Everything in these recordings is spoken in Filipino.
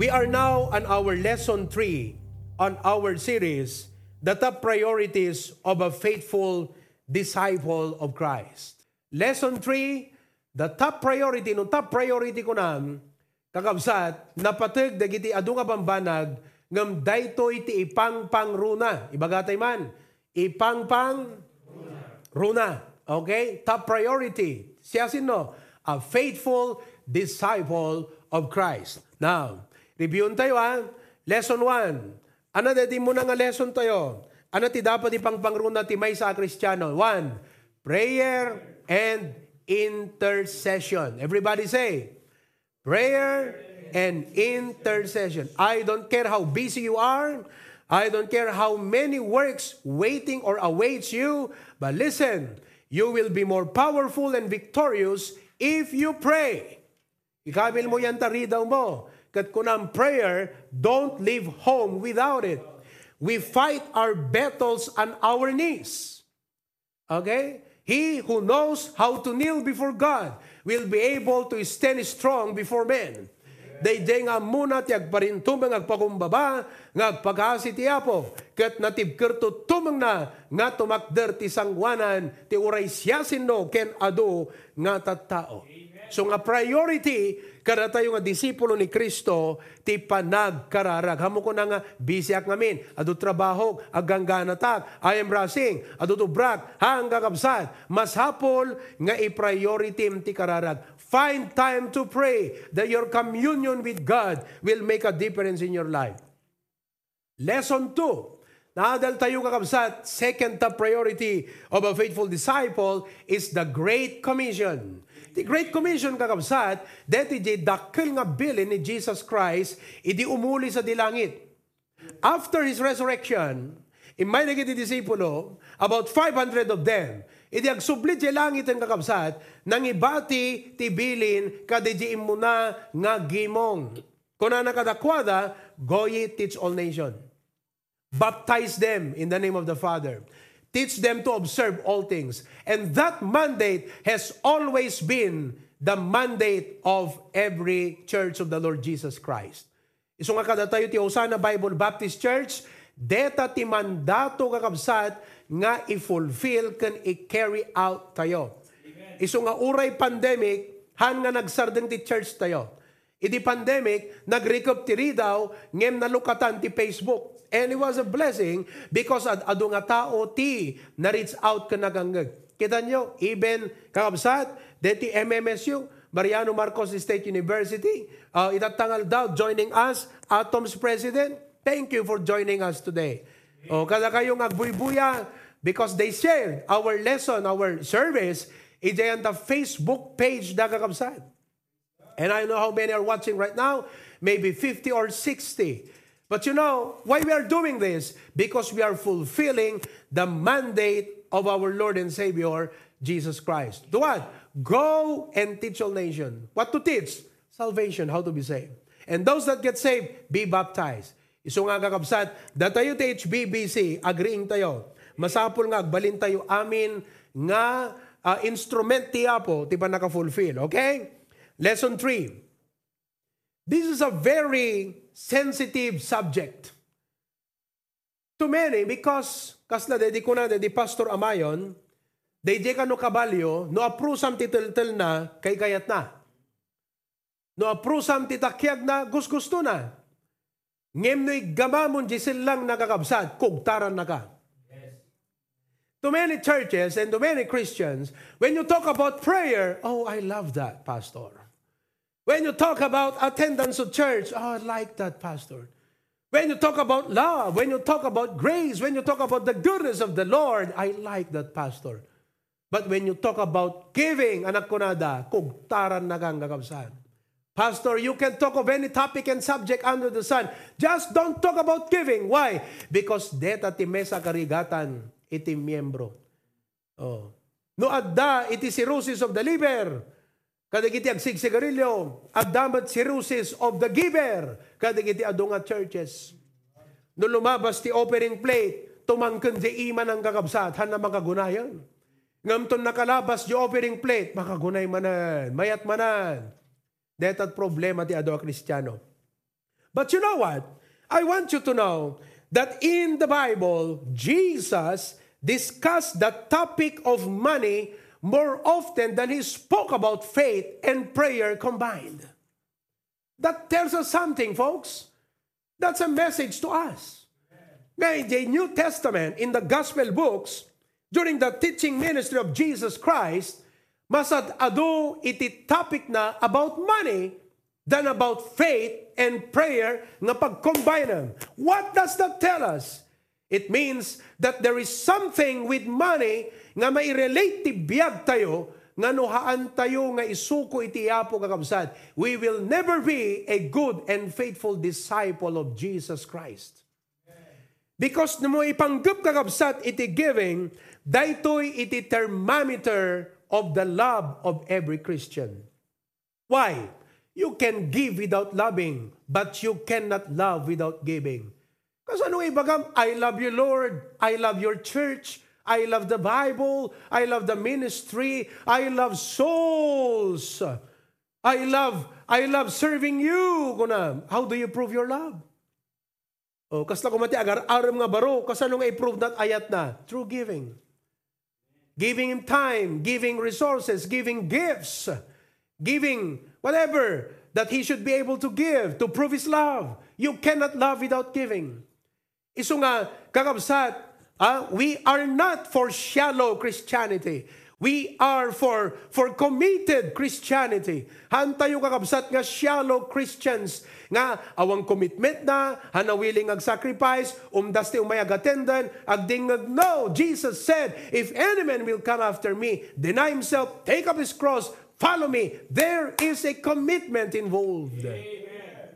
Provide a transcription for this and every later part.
We are now on our lesson 3 on our series, The Top Priorities of a Faithful Disciple of Christ. Lesson 3, the top priority, no top priority ko na, kakabsat, napatag dagiti adu nga pambanag, ngam daytoy ti ipangpang runa. Ibagatay man, ipangpang runa. Okay? Top priority. Siya sino? A faithful disciple of Christ. Now, reviewin tayo ha. Lesson 1. Ano dati mo na nga lesson tayo? Ano ti dapat ipangpangruna ti may sa Kristiyano? One, prayer and intercession. Everybody say, prayer and intercession. I don't care how busy you are. I don't care how many works waiting or awaits you. But listen, you will be more powerful and victorious if you pray. Ikamil mo yan tari daw mo. Kat kunang prayer, don't leave home without it. We fight our battles on our knees. Okay? He who knows how to kneel before God will be able to stand strong before men. Dayjay nga muna ti agparintumang agpakumbaba, nga agpagasi ti Apo, kat natibkerto tumang na, nga tumakder ti sangwanan, ti uray siyasin no, ken ado nga tattao. So nga priority, kada tayo nga disipulo ni Kristo, ti panagkararag. Hamo ko na nga, busy ak ngamin, adu trabaho, aganggana tak, I am rushing, adu tubrak, hangga kapsat, mas hapol nga i-priority ti kararag. Find time to pray that your communion with God will make a difference in your life. Lesson 2. Naadal tayo kakabsat, second top priority of a faithful disciple is the Great Commission. The Great Commission kakabsat, deti di dakil nga bilin ni Jesus Christ, idi umuli sa dilangit. After His resurrection, imay na kiti disipulo, about 500 of them, Idi agsublit di langit ang kakabsat, nang ibati tibilin kadiji muna nga gimong. Kuna nakadakwada, go ye teach all nation. Baptize them in the name of the Father. Teach them to observe all things. And that mandate has always been the mandate of every church of the Lord Jesus Christ. Iso nga kada tayo ti Osana Bible Baptist Church, deta ti mandato kakabsat nga i-fulfill kan i-carry out tayo. Iso nga uray pandemic, han nga nagsardeng ti church tayo. Idi pandemic, nag-recoup ti ridaw, ngem nalukatan ti Facebook. And it was a blessing because ad ado nga tao ti na-reach out ka naganggag. Kita nyo, even kakabsat, deti MMSU, Mariano Marcos State University, uh, itatangal daw, joining us, Atom's President. Thank you for joining us today. O, kada kayong agbuybuya, because they shared our lesson, our service, ijay the Facebook page da kakabsat. And I know how many are watching right now, maybe 50 or 60. But you know, why we are doing this? Because we are fulfilling the mandate of our Lord and Savior, Jesus Christ. Do what? Go and teach all nations. What to teach? Salvation, how to be saved. And those that get saved, be baptized. Iso nga kakabsat, datayo ti HBBC, agreeing tayo. Masapol nga, agbalin tayo amin nga uh, instrument ti Apo, ti pa naka-fulfill. Okay? Lesson 3. This is a very sensitive subject. To many, because, kasla dedi ko na, dedi Pastor Amayon, dedi ka no kabalyo, no aprusam ti tel na, kay kayat na. No aprusam ti takyag na, gus-gusto na. Ngem no'y gamamon di silang nakakabsat, kugtaran na ka. To many churches and to many Christians, when you talk about prayer, oh, I love that, Pastor. When you talk about attendance of church, oh, I like that, Pastor. When you talk about love, when you talk about grace, when you talk about the goodness of the Lord, I like that, Pastor. But when you talk about giving, anak ko nada, kugtaran na kang. Pastor, you can talk of any topic and subject under the sun. Just don't talk about giving. Why? Because deta ti mesa karigatan iti miyembro. Oh. No adda iti cirrhosis of the liver. Kadigiti agsig sigarilyo. Addamat cirrhosis of the giver. Kadigiti adunga churches. No lumabas ti offering plate, tumangken di iman ang kakabsat, han na makagunayan. Ngamton nakalabas di offering plate, makagunay manan, mayat manan. Detat problema ti ado a kristyano. But you know what? I want you to know that in the Bible, Jesus discussed the topic of money more often than he spoke about faith and prayer combined. That tells us something, folks. That's a message to us. Now, in the New Testament, in the Gospel books, during the teaching ministry of Jesus Christ, masad ado iti topic na about money than about faith and prayer nga pag-combine What does that tell us? It means that there is something with money nga mai-relate ti biyag tayo nga nuhaan tayo nga isuko iti apo kakabsat. We will never be a good and faithful disciple of Jesus Christ. Because mo ipanggap kakabsat iti giving, daytoy iti thermometer of the love of every Christian. Why? You can give without loving, but you cannot love without giving. Kasi ano ibagam, I love you Lord, I love your church, I love the Bible, I love the ministry, I love souls. I love I love serving you. Kuna, how do you prove your love? Oh, kas na kumati agar aram nga baro, kas ano nga i-prove that ayat na? Through giving. Giving him time, giving resources, giving gifts, giving whatever that he should be able to give to prove his love. You cannot love without giving. Iso nga, kakabsat, uh, we are not for shallow Christianity. We are for, for committed Christianity. Hantayo kakabsat nga shallow Christians nga awang commitment na, hanawiling ag sacrifice, umdas ti umay ag attendant, ag dingag, no, Jesus said, if any man will come after me, deny himself, take up his cross, follow me. There is a commitment involved. Amen.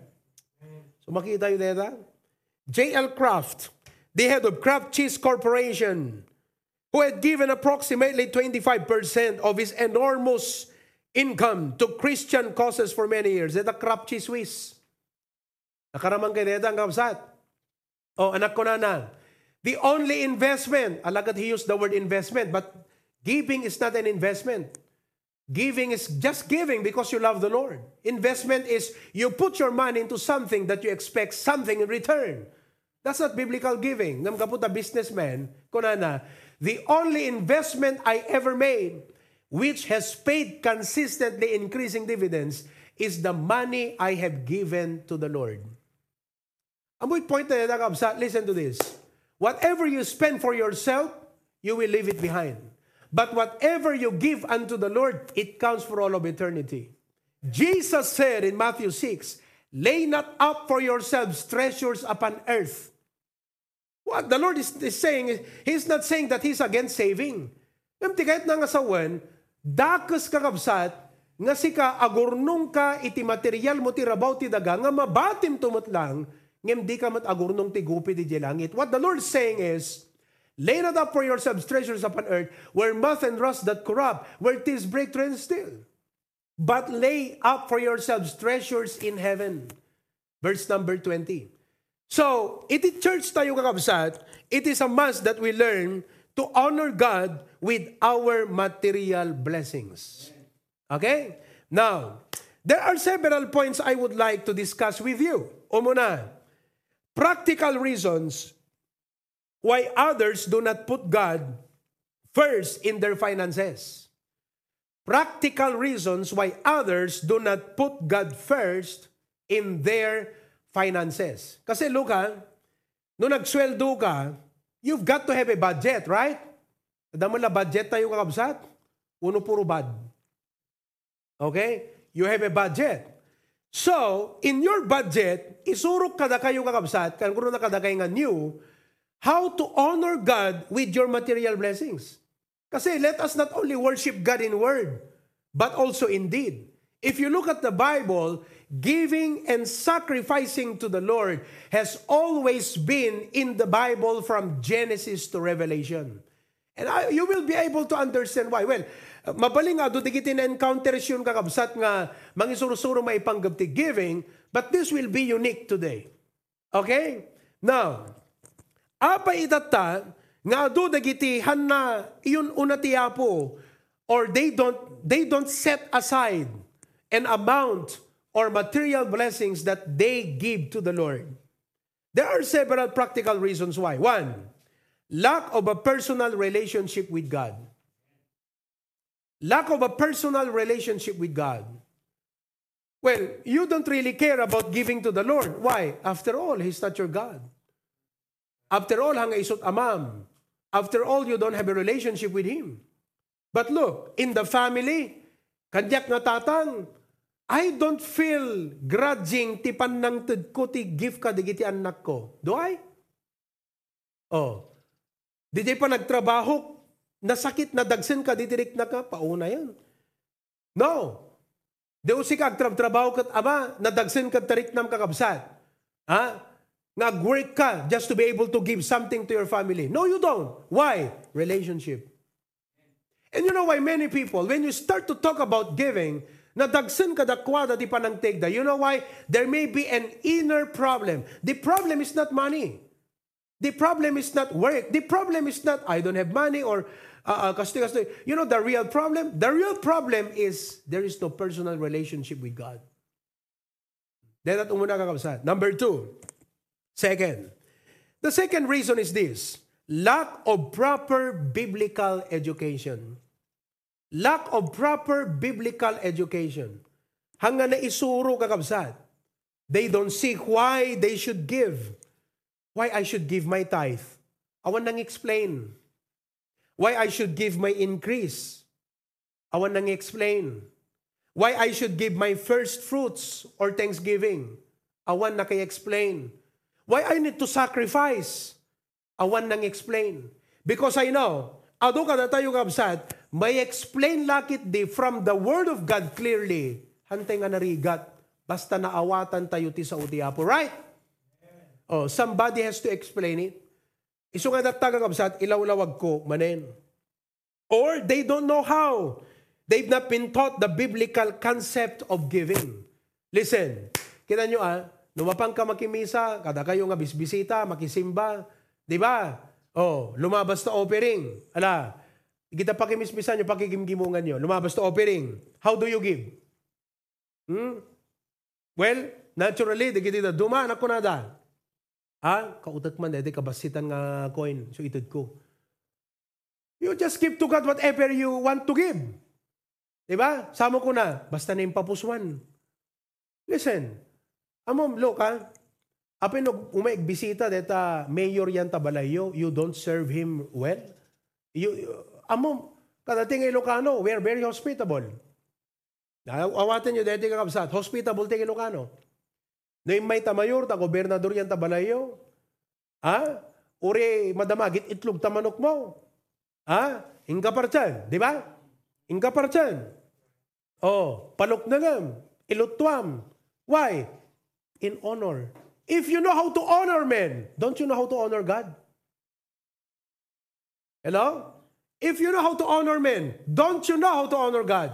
So makita yun dito? J.L. Kraft, the head of Kraft Cheese Corporation, who had given approximately 25% of his enormous income to Christian causes for many years. Ito Kraft Cheese Swiss. Nakaramang kay Deta ang kapsat. Oh, anak ko na na. The only investment, alagad he used the word investment, but giving is not an investment. Giving is just giving because you love the Lord. Investment is you put your money into something that you expect something in return. That's not biblical giving. Ngam kaputa businessman, kunana, the only investment I ever made which has paid consistently increasing dividends is the money I have given to the Lord. Amoy point na nakabsa, listen to this. Whatever you spend for yourself, you will leave it behind. But whatever you give unto the Lord, it counts for all of eternity. Jesus said in Matthew 6, Lay not up for yourselves treasures upon earth. What the Lord is, is saying, He's not saying that He's against saving. Ngam kahit na nga sawan, dakas kakabsat, nga si ka agurnong ka iti material mo ti rabaw ti daga, nga mabatim tumot lang, ngem di ka mat ti gupi ti langit. What the Lord is saying is, Lay not up for yourselves treasures upon earth, where moth and rust that corrupt, where thieves break through and steal. But lay up for yourselves treasures in heaven. Verse number 20. So, iti church tayo kakabsat, it is a must that we learn to honor God with our material blessings. Okay? Now, there are several points I would like to discuss with you. O muna, practical reasons why others do not put God first in their finances. Practical reasons why others do not put God first in their finances. Kasi Luka, nung nagsweldo ka, you've got to have a budget, right? Tanda mo na budget tayo kakabsat? Uno puro bad. Okay? You have a budget. So, in your budget, isurok kada kayo kakabsat, kan kung nakadagay nga new, how to honor God with your material blessings. Kasi let us not only worship God in word, but also in deed. If you look at the Bible, giving and sacrificing to the Lord has always been in the Bible from Genesis to Revelation. And I, you will be able to understand why. Well, mabaling nga, doon digiti na-encounter yun kakabsat nga mangisurusuro maipanggap ti giving, but this will be unique today. Okay? Now, apa itata nga do dagiti hanna iyon una ti apo or they don't they don't set aside an amount or material blessings that they give to the Lord. There are several practical reasons why. One, lack of a personal relationship with God. Lack of a personal relationship with God. Well, you don't really care about giving to the Lord. Why? After all, He's not your God. After all, hanga isot amam. After all, you don't have a relationship with Him. But look, in the family, kadyak nga tatang, I don't feel grudging ti panang ko ti gift ka digiti anak ko. Do I? Oh. Di pa nagtrabaho, nasakit na dagsen ka, ditirik na ka, pauna yan. No. Di si ka trabaho kat ama, nadagsen ka tarik nam kakabsat. Ha? Nag-work ka just to be able to give something to your family. No, you don't. Why? Relationship. And you know why many people, when you start to talk about giving, Nadagsan ka dakwa dati panang tegda. You know why? There may be an inner problem. The problem is not money. The problem is not work. The problem is not, I don't have money or uh, uh, kaste, kaste. You know the real problem? The real problem is there is no personal relationship with God. Then at umuna kakabsat. Number two. Second. The second reason is this. Lack of proper biblical education. Lack of proper biblical education. Hanga na isuro kakabsat. They don't see why they should give. Why I should give my tithe. Awan nang explain. Why I should give my increase. Awan nang explain. Why I should give my first fruits or thanksgiving. Awan na explain. Why I need to sacrifice. Awan nang explain. Because I know, ado ka na tayo kabsat, may explain lakit di from the Word of God clearly. Hantay nga narigat. Basta naawatan tayo ti sa utiapo. Right? Oh, somebody has to explain it. Iso nga natagagabsat, ilawlawag ko, manen. Or they don't know how. They've not been taught the biblical concept of giving. Listen, kita nyo ah, lumapang ka makimisa, kada kayo nga bisbisita, makisimba, di ba? Oh, lumabas na offering. Ala, Kita pakimismisan nyo, pakigimgimungan nyo. Lumabas to offering. How do you give? Hmm? Well, naturally, di kita dumaan ako na da. Ha? Kautat man, edi kabasitan nga coin. So itod ko. You just give to God whatever you want to give. Diba? Samo ko na. Basta na yung papuswan. Listen. Amom, look ha. Apin umaig bisita deta mayor yan tabalayo, you don't serve him well. You, amo, kadating Ilocano, we are very hospitable. Awatan nyo, dati kakabsat, hospitable ting Ilocano. Na may tamayor, ta gobernador yan tabalayo. Ha? Uri, madamagit itlog tamanok mo. Ha? Inga parchan, di ba? Inga parchan. Oh, palok na lang. Ilutwam. Why? In honor. If you know how to honor men, don't you know how to honor God? Hello? If you know how to honor men, don't you know how to honor God?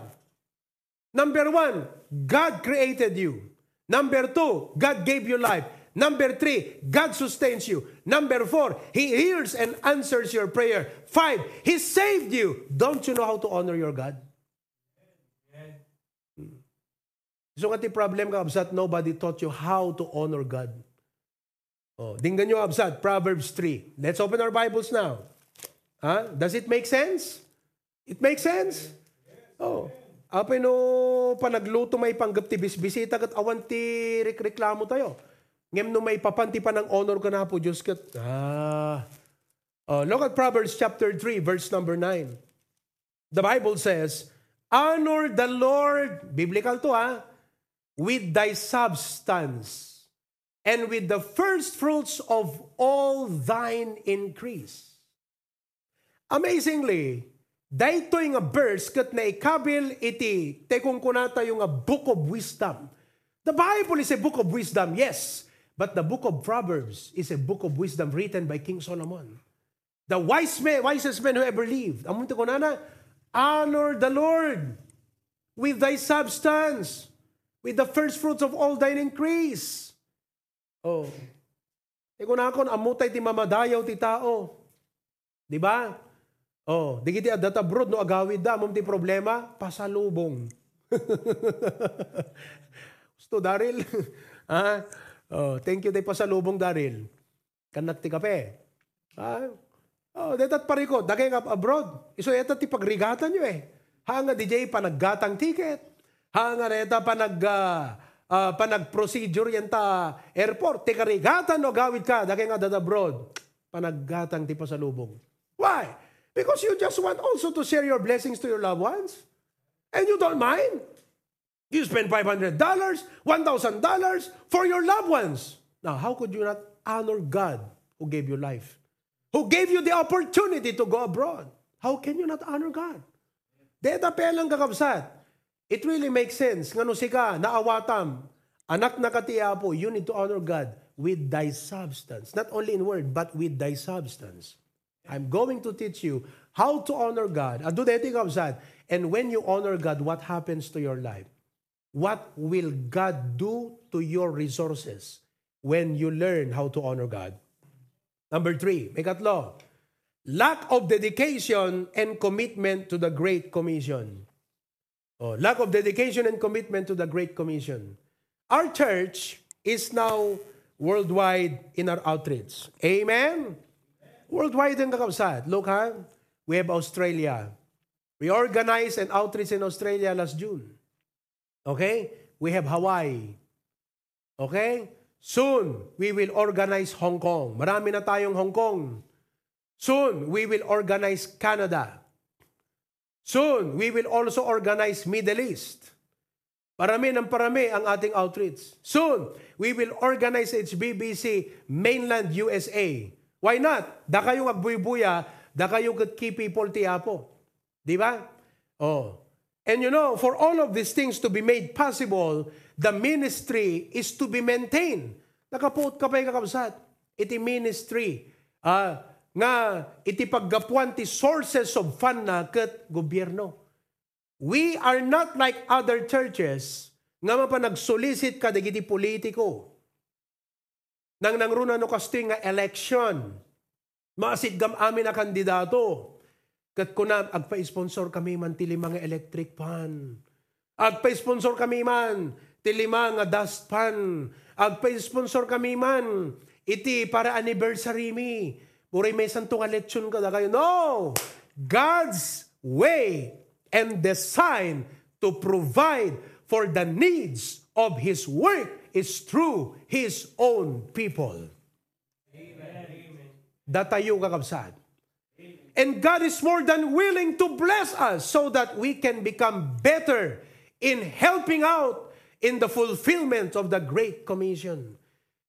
Number one, God created you. Number two, God gave you life. Number three, God sustains you. Number four, He hears and answers your prayer. Five, He saved you. Don't you know how to honor your God? So nga ti problem ka, absat, nobody taught you how to honor God. Oh, dinggan nyo, absat, Proverbs 3. Let's open our Bibles now. Huh? Does it make sense? It makes sense? Oh. Apay no panagluto may panggap ti bisbisita kat awan ti reklamo tayo. Ngem no may papanti pa ng honor ka na po Diyos kat. Ah. Oh, look at Proverbs chapter 3 verse number 9. The Bible says, Honor the Lord, biblical to ha, with thy substance and with the first fruits of all thine increase. Amazingly, daytoy nga verse kat na ikabil iti tekong kunata yung nga book of wisdom. The Bible is a book of wisdom, yes. But the book of Proverbs is a book of wisdom written by King Solomon. The wise man, wisest man who ever lived. Amunti ko nana, honor the Lord with thy substance, with the first fruits of all thine increase. Oh. Iko na akon, amutay ti mamadayaw ti tao. Di ba? Oh, di kiti adat abroad no agawid da mom ti problema pasalubong. to Daryl. ah, oh, thank you tayo pa sa lubong Daryl. Kanak ti kape. Ah, oh, detat pariko, dagay nga abroad. Iso eta ti pagrigatan nyo eh. Hanga DJ panaggatang ticket. Hanga neta panag uh, uh, panag-procedure yan ta airport. Ti karigatan no gawid ka, dagay nga dad abroad. Panaggatang ti pasalubong. Why? Because you just want also to share your blessings to your loved ones. And you don't mind. You spend $500, $1,000 for your loved ones. Now, how could you not honor God who gave you life? Who gave you the opportunity to go abroad? How can you not honor God? Deta pelang kakabsat. It really makes sense. Ngano sika, naawatam, anak na katiyapo, you need to honor God with thy substance. Not only in word, but with thy substance. I'm going to teach you how to honor God. Do Ado deti kabsat. And when you honor God, what happens to your life? What will God do to your resources when you learn how to honor God? Number three, may lack of dedication and commitment to the Great Commission. Oh, lack of dedication and commitment to the Great Commission. Our church is now worldwide in our outreach. Amen? Worldwide ang kakabsat. Look ha, we have Australia. We organized an outreach in Australia last June. Okay? We have Hawaii. Okay? Soon, we will organize Hong Kong. Marami na tayong Hong Kong. Soon, we will organize Canada. Soon, we will also organize Middle East. Parami ng parami ang ating outreach. Soon, we will organize HBBC Mainland USA. Why not? Da kayong agbuy-buya, da kayong key people ti Apo. Di ba? Oh. And you know, for all of these things to be made possible, the ministry is to be maintained. Nakapuot ka pa'y kakabsat. Iti ministry. Uh, nga iti paggapuan ti sources of fund na ket gobyerno. We are not like other churches nga mapanag-solicit ka dagiti politiko. Nang nangruna no kasting nga election. Maasit gam amin na kandidato. Kat kuna, agpa-sponsor kami man tili mga electric fan. Agpa-sponsor kami man tili mga dust fan. Agpa-sponsor kami man iti para anniversary mi. Buray may santong lechon ka na kayo. No! God's way and design to provide for the needs of His work is through His own people. Amen. Datayo kakabsad. And God is more than willing to bless us so that we can become better in helping out in the fulfillment of the Great Commission.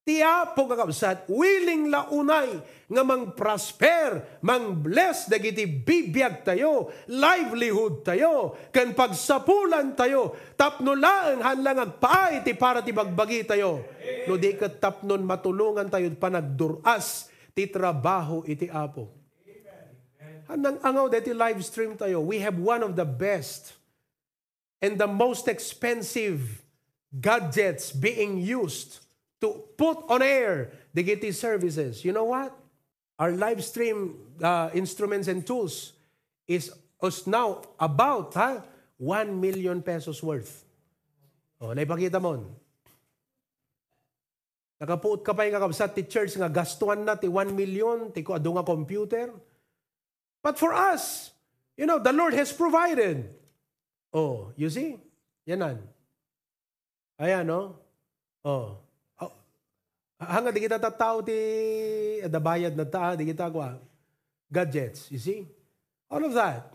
Tiya po kakabsat, willing launay nga mang prosper, mang bless dagiti bibiyag tayo, livelihood tayo, kan pagsapulan tayo, tapnulaan hanlang agpaay ti para ti bagbagi tayo. No di kat tapnon matulungan tayo panagduras ti trabaho iti apo. Hanang angaw deti live stream tayo, we have one of the best and the most expensive gadgets being used to put on air the Giti services. You know what? Our live stream uh, instruments and tools is, is now about ha, 1 million pesos worth. O, naipakita mo. Nakapuot ka pa yung kakabsat ti church nga gastuan na ti 1 million, ti ko nga computer. But for us, you know, the Lord has provided. Oh, you see? Yanan. Ayan, no? Oh. Hanga di kita tataw ti adabayad na ta, di kita kwa gadgets, you see? All of that.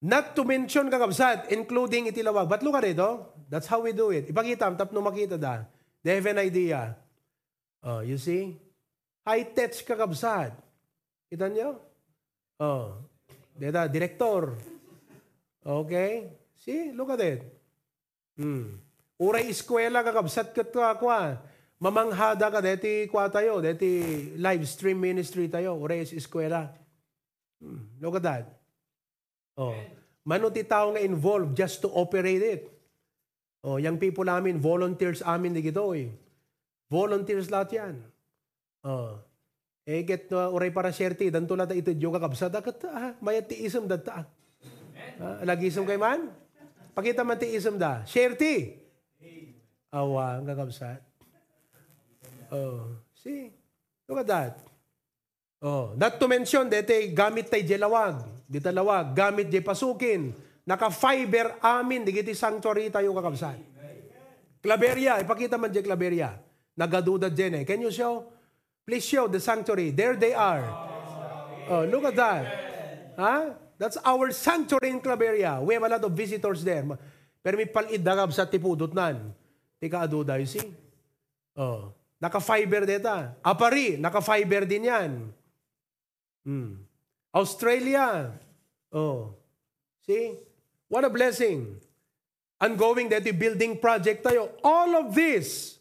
Not to mention kakabsat, including itilawag. But look at it, oh. That's how we do it. Ipakita, tap no makita da. They have an idea. Oh, you see? High-tech kakabsat. Kita nyo? Oh. Deta, director. Okay? See? Look at it. Hmm. Uray eskwela kakabsat katwa kwa mamanghada ka, deti kwa tayo, deti live stream ministry tayo, Ores Eskwela. Hmm, look at that. Oh. Manuti tao nga involved just to operate it. Oh, yung people namin, volunteers amin di gito eh. Volunteers lahat yan. Oh. Eh, get no, uray para syerte, dan tula ta ito yung kakabsada, kat, ah, mayat ti isam da ta. Ah, lagi isam kay man? Pakita man ti isam da. Syerte. Awa, ang kakabsat. Oh, see? Look at that. Oh, not to mention, dete gamit tay jelawag. Di talawag, gamit di pasukin. Naka-fiber amin, di kiti sanctuary tayo kakabsat. Claveria, ipakita man di Claveria. Nagaduda dyan eh. Can you show? Please show the sanctuary. There they are. Oh, look at that. Huh? That's our sanctuary in Claveria. We have a lot of visitors there. Pero may palid dagab sa tipudot nan. Tika aduda, you see? Oh. Naka-fiber deta. Apari, naka-fiber din yan. Hmm. Australia. Oh. See? What a blessing. Ongoing that building project tayo. All of this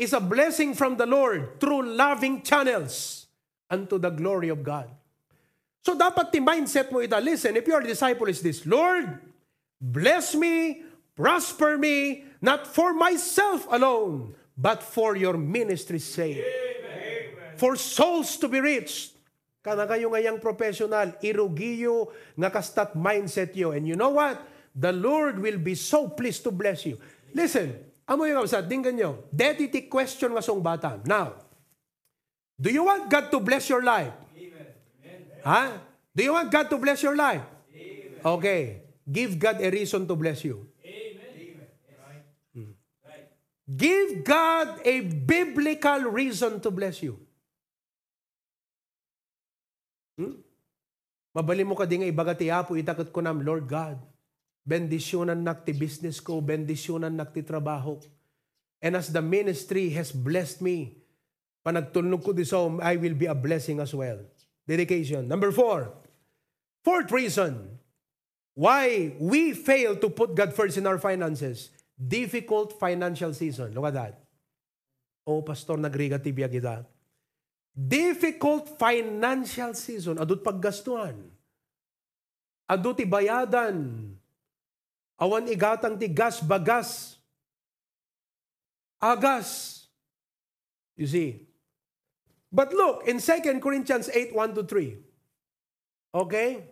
is a blessing from the Lord through loving channels unto the glory of God. So dapat ti mindset mo ita, listen, if you are a disciple is this, Lord, bless me, prosper me, not for myself alone, but for your ministry's sake. Amen. For souls to be reached kana kayo ngayang professional, irugiyo nga kastat mindset yo. And you know what? The Lord will be so pleased to bless you. Listen, amo yung kapsat, dinggan nyo. Dediti question nga song bata. Now, do you want God to bless your life? Amen. Ha? Do you want God to bless your life? Amen. Okay. Give God a reason to bless you. Give God a biblical reason to bless you. Hmm? Mabali mo ka di nga ibagati apo, itakot ko nam, Lord God, bendisyonan nak ti business ko, bendisyonan nak ti trabaho. And as the ministry has blessed me, panagtulnog ko di so, I will be a blessing as well. Dedication. Number four, fourth reason why we fail to put God first in our finances. Difficult financial season. Look at that. Oh, pastor, nagriga tibia kita difficult financial season, adut paggastuhan, adut ibayadan, awan igatang ti gas bagas, agas. You see? But look, in 2 Corinthians 8, 1 to 3, okay?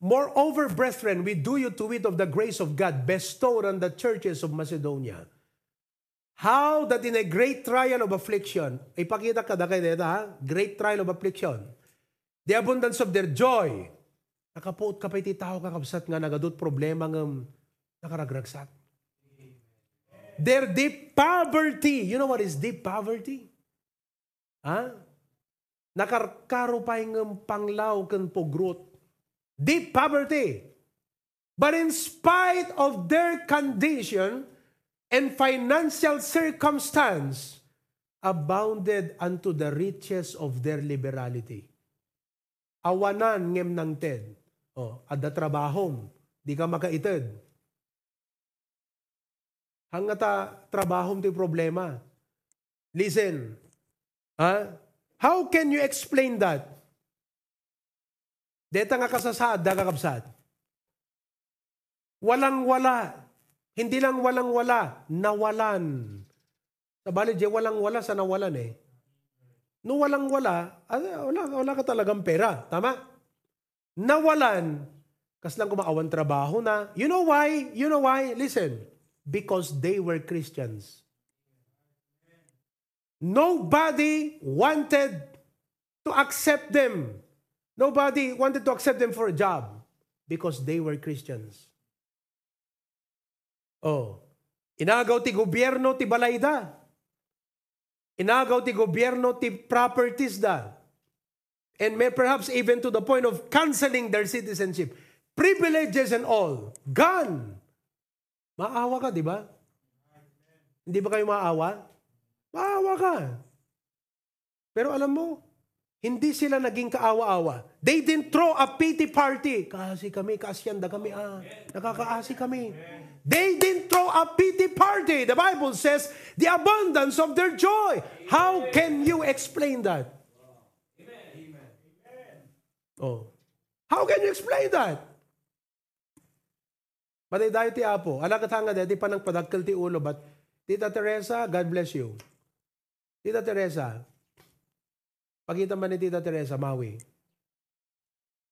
Moreover, brethren, we do you to wit of the grace of God bestowed on the churches of Macedonia How that in a great trial of affliction, ipakita ka da kayo ha? Great trial of affliction. The abundance of their joy. Nakapuot ka pa iti kakabsat nga nagadot problema ng nakaragragsak. Their deep poverty. You know what is deep poverty? Ha? Nakarkaro pa yung panglaw kan pogrot. Deep poverty. But in spite of their condition, and financial circumstance abounded unto the riches of their liberality. Awanan ngem nang ted. O, adda trabahom, di ka makaited. Hangata trabahom ti problema. Listen, ha? How can you explain that? Deta nga kasasad, dagakabsad. Walang-wala hindi lang walang-wala, nawalan. Sa bali, walang-wala sa nawalan eh. No walang-wala, ah, wala, wala ka talagang pera. Tama? Nawalan, kas lang kumaawan trabaho na. You know why? You know why? Listen. Because they were Christians. Nobody wanted to accept them. Nobody wanted to accept them for a job because they were Christians. Oh. Inagaw ti gobyerno ti balay da. Inagaw ti gobyerno ti properties da. And may perhaps even to the point of canceling their citizenship. Privileges and all. Gone. Maawa ka, di ba? Hindi ba kayo maawa? Maawa ka. Pero alam mo, hindi sila naging kaawa-awa. They didn't throw a pity party. Kasi kami, kaasyanda kami, ah. Nakakaasi kami. They didn't throw a pity party. The Bible says the abundance of their joy. How can you explain that? Oh. How can you explain that? Matay dayo ti Apo. Anak katanga di pa nang padagkal ti ulo. But Tita Teresa, God bless you. Tita Teresa, pagkita man ni Tita Teresa, Maui.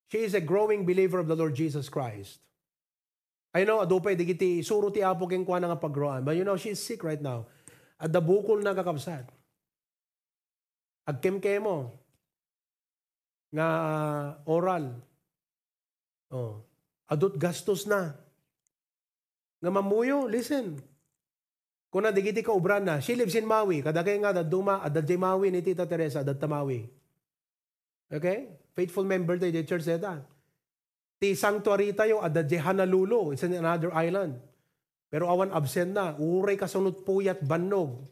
She is a growing believer of the Lord Jesus Christ. I know, adupay, di kiti, suro ti apo keng kwa nga pagroan. But you know, she's sick right now. At the bukol na kakabsat. Agkem-kemo. Nga oral. Oh. Adot gastos na. Nga mamuyo, listen. Kung na digiti ka ubran na, she lives in Maui. Kadagay nga, daduma, adadjay Maui ni Tita Teresa, adad Maui. Okay? Faithful member tayo, the church deta. Ti sanctuary tayo, adadjay Honolulu. It's in another island. Pero awan absent na. Uray kasunod puyat bannog.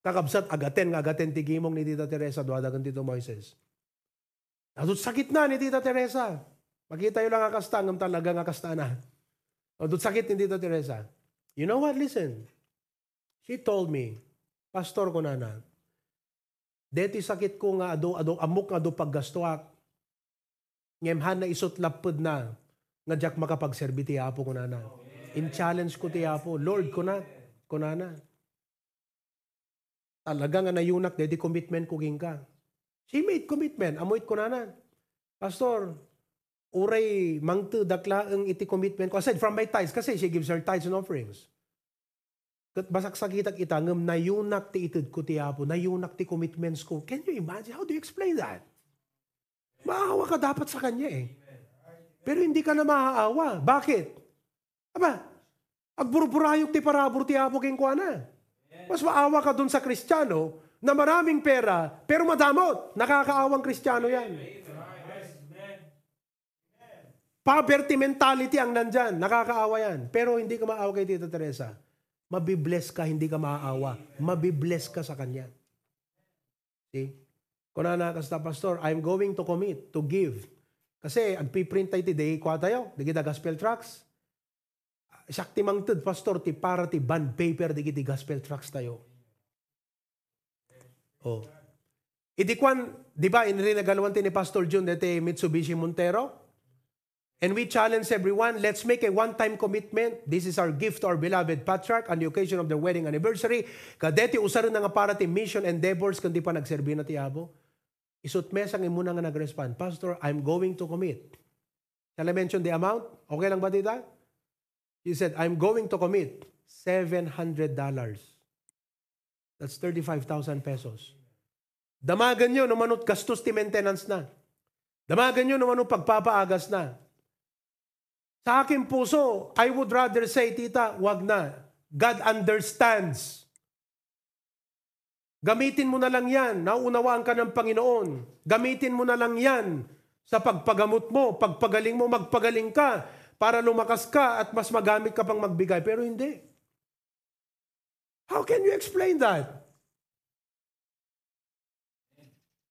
Kakabsat agaten agaten ti gimong ni Tita Teresa duadagan Tito Moises. Adot sakit na ni Tita Teresa. Makita yun lang nga kasta, ngam talaga nga kasta na. Adot sakit ni Tita Teresa. You know what? Listen. She told me, Pastor ko na na, deti sakit ko nga ado, ado amok nga ado paggastuak. Ngemhan na isot lapod na, nga jak makapagserbi ti apo ko na na. In challenge ko ti apo, Lord ko na, ko na na. Talaga nga nayunak, deti commitment ko ka. She made commitment, amoy ko na na. Pastor, uray mangto dakla ang iti commitment ko. Aside from my tithes, kasi she gives her tithes and offerings. Kat basak sakitak ita, ngam nayunak ti itid ko ti apo, nayunak ti commitments ko. Can you imagine? How do you explain that? Maawa ka dapat sa kanya eh. Pero hindi ka na maaawa. Bakit? Aba, agburburayok ti parabur ti apo king na. Mas maawa ka dun sa kristyano na maraming pera, pero madamot. Nakakaawang kristyano yan. Poverty mentality ang nandyan. Nakakaawa yan. Pero hindi ka maawa kay Tita Teresa. Mabibless ka, hindi ka maaawa. Mabibless ka sa Kanya. See? Kung na kasta, Pastor, I'm going to commit to give. Kasi agpiprint tayo today, kwa tayo, di kita gospel tracks. Sakti mang tid, Pastor, ti para ti band paper, di kita gospel tracks tayo. Oh. Idikwan, di ba, inrinagaluan ti ni Pastor Jun, dete Mitsubishi Montero? And we challenge everyone, let's make a one-time commitment. This is our gift to our beloved patriarch on the occasion of their wedding anniversary. Kadeti usarin na nga para ti mission endeavors kundi pa nagserbi na ti abo. Isut mesang imuna nga nag-respond, Pastor, I'm going to commit. Shall I mention the amount? Okay lang ba tita? He said, I'm going to commit $700. That's 35,000 pesos. Damagan nyo namanot gastos ti maintenance na. Damagan nyo namanot pagpapaagas na. Sa aking puso, I would rather say, tita, wag na. God understands. Gamitin mo na lang yan. Naunawaan ka ng Panginoon. Gamitin mo na lang yan sa pagpagamot mo, pagpagaling mo, magpagaling ka para lumakas ka at mas magamit ka pang magbigay. Pero hindi. How can you explain that?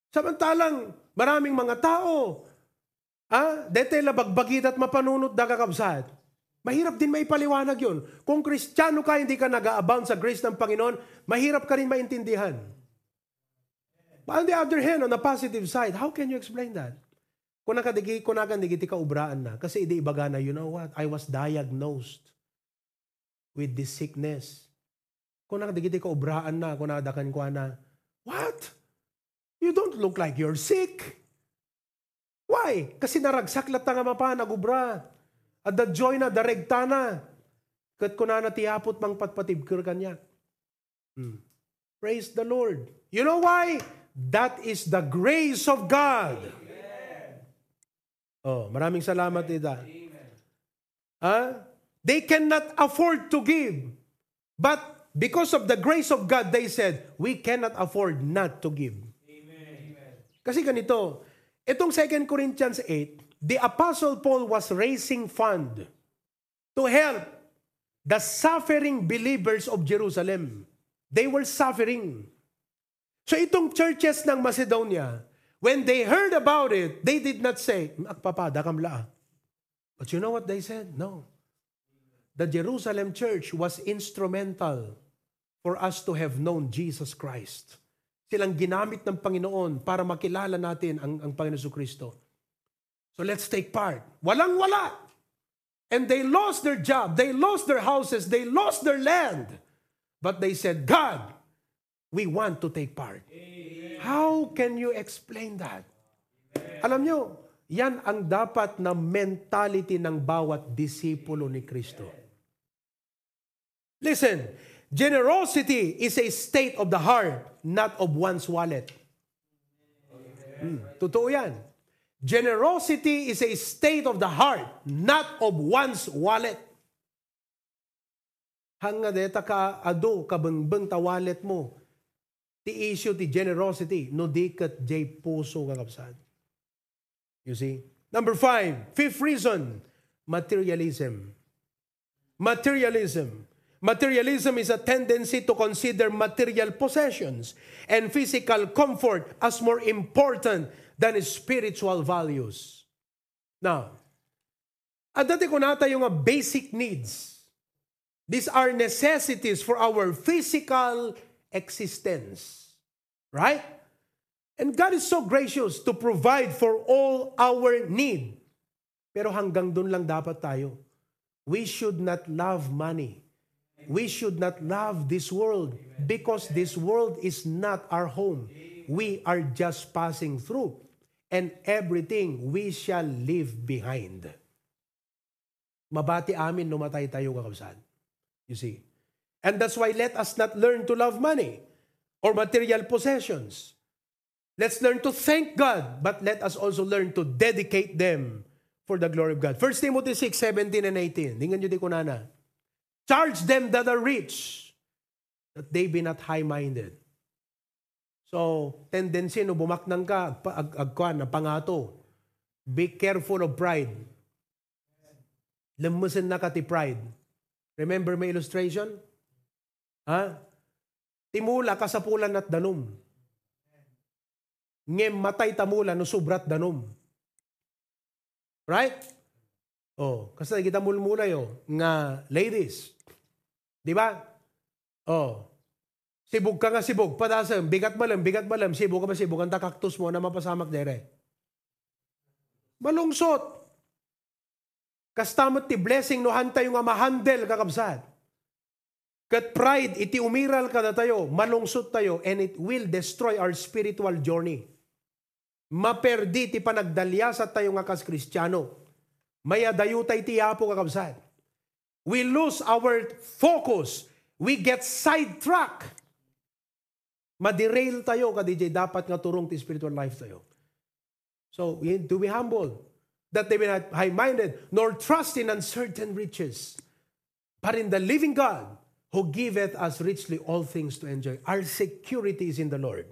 Samantalang maraming mga tao Ah, dete labagbagit at mapanunot da kakabsat. Mahirap din maipaliwanag yun. Kung kristyano ka, hindi ka nag-aabound sa grace ng Panginoon, mahirap ka rin maintindihan. But on the other hand, on the positive side, how can you explain that? Kung nakadigi, kung nakadigi, ka ubraan na. Kasi hindi ibaga na, you know what? I was diagnosed with this sickness. Kung nakadigi, ka ubraan na, kung nakadakan ko na, what? You don't look like you're sick. Why? Kasi naragsak lat nga mapa, nagubra. At the joy na, daregta na. Kat ko na natiyapot mang patpatibkir kanya. Hmm. Praise the Lord. You know why? That is the grace of God. Amen. Oh, maraming salamat, Ida. Huh? They cannot afford to give. But because of the grace of God, they said, we cannot afford not to give. Amen. Kasi ganito, Itong 2 Corinthians 8, the Apostle Paul was raising fund to help the suffering believers of Jerusalem. They were suffering. So itong churches ng Macedonia, when they heard about it, they did not say, Agpapada kamla. But you know what they said? No. The Jerusalem church was instrumental for us to have known Jesus Christ silang ginamit ng Panginoon para makilala natin ang, ang Panginoon Kristo. So let's take part. Walang-wala. And they lost their job. They lost their houses. They lost their land. But they said, God, we want to take part. Amen. How can you explain that? Amen. Alam nyo, Yan ang dapat na mentality ng bawat disipulo ni Kristo. Listen, generosity is a state of the heart, not of one's wallet. Hmm, totoo yan. Generosity is a state of the heart, not of one's wallet. Hanga deta ka ado kabengbeng ta wallet mo. Ti issue ti generosity no dikat jay puso kakapsad. You see? Number five, fifth reason, materialism. Materialism. Materialism is a tendency to consider material possessions and physical comfort as more important than spiritual values. Now, at dati ko nata yung basic needs. These are necessities for our physical existence. Right? And God is so gracious to provide for all our need. Pero hanggang doon lang dapat tayo. We should not love money. We should not love this world because this world is not our home. We are just passing through. And everything we shall leave behind. Mabati amin numatay tayo kakabsat. You see? And that's why let us not learn to love money or material possessions. Let's learn to thank God, but let us also learn to dedicate them for the glory of God. 1 Timothy 6, 17 and 18. Tingnan nyo di ko nana. Charge them that are rich, that they be not high-minded. So, tendency no bumaknang ka, ag agkuan, na pangato. Be careful of pride. Lumusin na ka ti pride. Remember my illustration? Ha? Timula kasapulan at danum ngem matay tamula no subrat danom. Right? Oh, kasi kita mulmula yo nga ladies. Di ba? Oh. Sibog ka nga sibog, padasam, bigat malam, bigat malam, sibog ka ba sibog, ang takaktus mo na mapasamak dere. Malungsot. Kastamot ti blessing no hanta yung mahandel kakabsat. Kat pride, iti umiral ka na tayo, malungsot tayo, and it will destroy our spiritual journey maperdi ti panagdalya sa tayo nga kas kristyano. Maya dayutay ti apo kakabsat. We lose our focus. We get sidetracked. Maderail tayo ka DJ dapat nga turong ti spiritual life tayo. So, we need to be humble, that they be not high-minded, nor trust in uncertain riches, but in the living God, who giveth us richly all things to enjoy. Our security is in the Lord.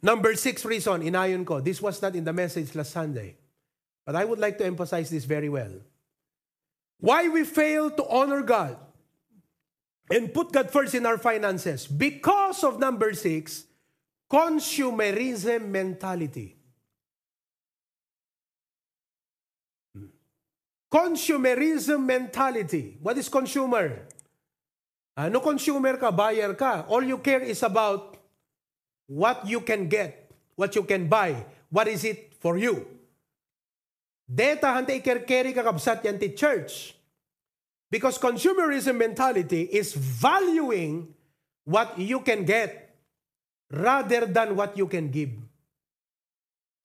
Number six reason, inayon ko, this was not in the message last Sunday. But I would like to emphasize this very well. Why we fail to honor God and put God first in our finances? Because of number six, consumerism mentality. Consumerism mentality. What is consumer? Ano consumer ka, buyer ka? All you care is about what you can get, what you can buy, what is it for you. Deta hante ikerkeri kakabsat yan ti church. Because consumerism mentality is valuing what you can get rather than what you can give.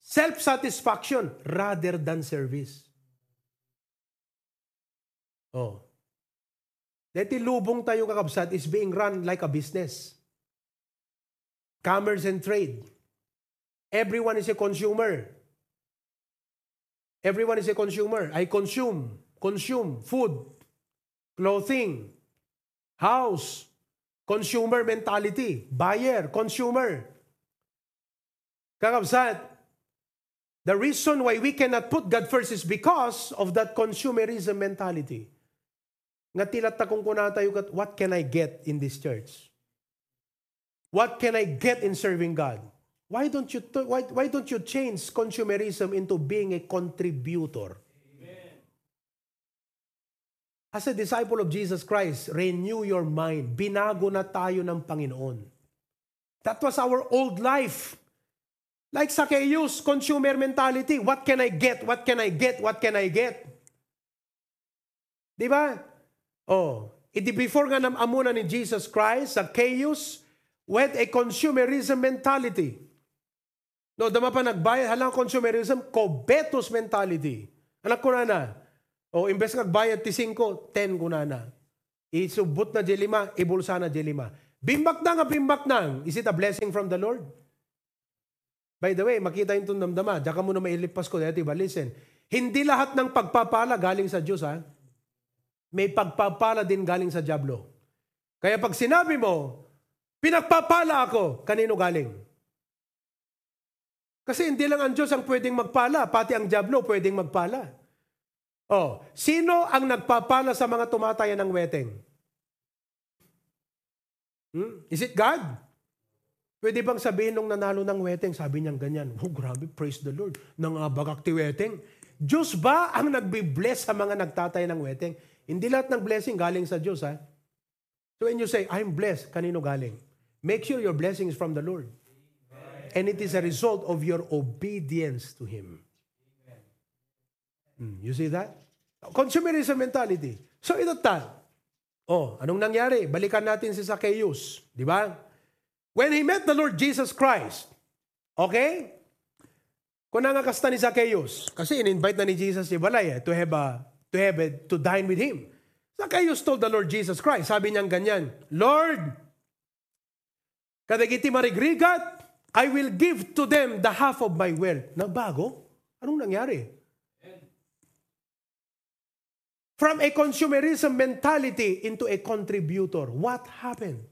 Self-satisfaction rather than service. Oh. Deti lubong tayo kakabsat is being run like a business commerce and trade. Everyone is a consumer. Everyone is a consumer. I consume, consume food, clothing, house, consumer mentality, buyer, consumer. Kakabsat, the reason why we cannot put God first is because of that consumerism mentality. Nga tilat takong kunatayo kat, what can I get in this church? What can I get in serving God? Why don't you why, why don't you change consumerism into being a contributor? Amen. As a disciple of Jesus Christ, renew your mind. Binago na tayo ng Panginoon. That was our old life. Like Zacchaeus, consumer mentality. What can I get? What can I get? What can I get? Di ba? Oh, iti before nga nam amuna ni Jesus Christ, Zacchaeus, with a consumerism mentality. No, dama pa nagbayad, halang consumerism, covetous mentality. Anak ko na na. O, imbes nagbayad ti 5, 10 ko na na. Isubot na di lima, ibulsa na di lima. Bimbak na nga bimbak na. Is it a blessing from the Lord? By the way, makita yung tundamdama. Diyan ka muna mailipas ko. Dati ba, listen. Hindi lahat ng pagpapala galing sa Diyos, ha? May pagpapala din galing sa Diablo. Kaya pag sinabi mo, pinagpapala ako, kanino galing? Kasi hindi lang ang Diyos ang pwedeng magpala, pati ang Diablo pwedeng magpala. Oh, sino ang nagpapala sa mga tumatayan ng weteng? Hmm? Is it God? Pwede bang sabihin nung nanalo ng weteng, sabi niya ganyan, oh grabe, praise the Lord, nangabagak ti weteng. Diyos ba ang nagbi-bless sa mga nagtatay ng weteng? Hindi lahat ng blessing galing sa Diyos, ha? So when you say, I'm blessed, kanino galing? Make sure your blessing is from the Lord. And it is a result of your obedience to Him. Hmm, you see that? Consumerism mentality. So ito ta. Oh, anong nangyari? Balikan natin si Zacchaeus. Di ba? When he met the Lord Jesus Christ, okay? Kung nangakasta ni Zacchaeus, kasi in-invite na ni Jesus si Balay eh, to have a, to have a, to dine with him. Zacchaeus told the Lord Jesus Christ, sabi niya ganyan, Lord, kadagiti marigrigat, I will give to them the half of my wealth. Nagbago? Anong nangyari? From a consumerism mentality into a contributor. What happened?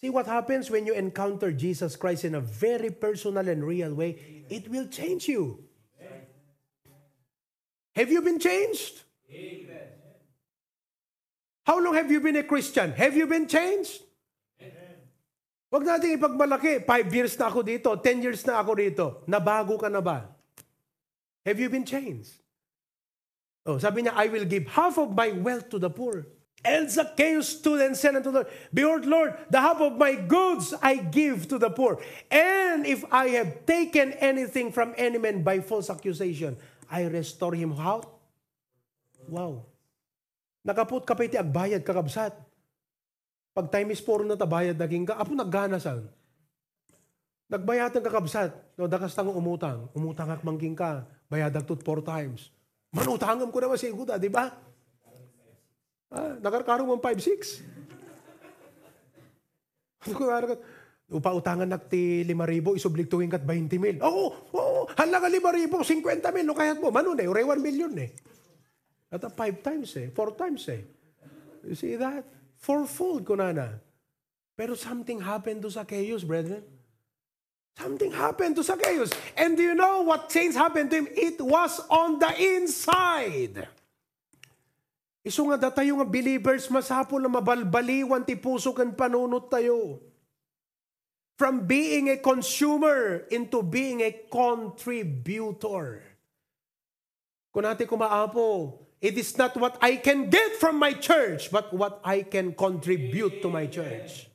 See what happens when you encounter Jesus Christ in a very personal and real way? It will change you. Have you been changed? How long have you been a Christian? Have you been changed? Huwag natin ipagmalaki. Five years na ako dito. Ten years na ako dito. Nabago ka na ba? Have you been changed? Oh, sabi niya, I will give half of my wealth to the poor. And Zacchaeus stood and said unto the Lord, Behold, Lord, the half of my goods I give to the poor. And if I have taken anything from any man by false accusation, I restore him how? Wow. Nakaput ka pa iti agbayad kakabsat. Pag time is four na tabayad naging ka, apo naggana saan? Nagbayad ng kakabsat. No, dakas tang umutang. Umutang ak mangking ka. Bayad tut four times. Manutangam ko naman si Iguda, di ba? Ah, nakarkarong mong 5-6. Ano ko Upa utangan nak ti 5,000, isublig tuwing kat 20 mil. Oo, oo, halaga 5,000, 50 mil, kayat mo. Mano ne, ure 1 million ne. At 5 times eh, 4 times eh. You see that? Fourfold ko na na. Pero something happened to Zacchaeus, brethren. Something happened to Zacchaeus. And do you know what change happened to him? It was on the inside. Iso nga da tayo nga believers, masapol na mabalbaliwan ti puso kan panunot tayo. From being a consumer into being a contributor. Kung natin kumaapo, It is not what I can get from my church, but what I can contribute to my church.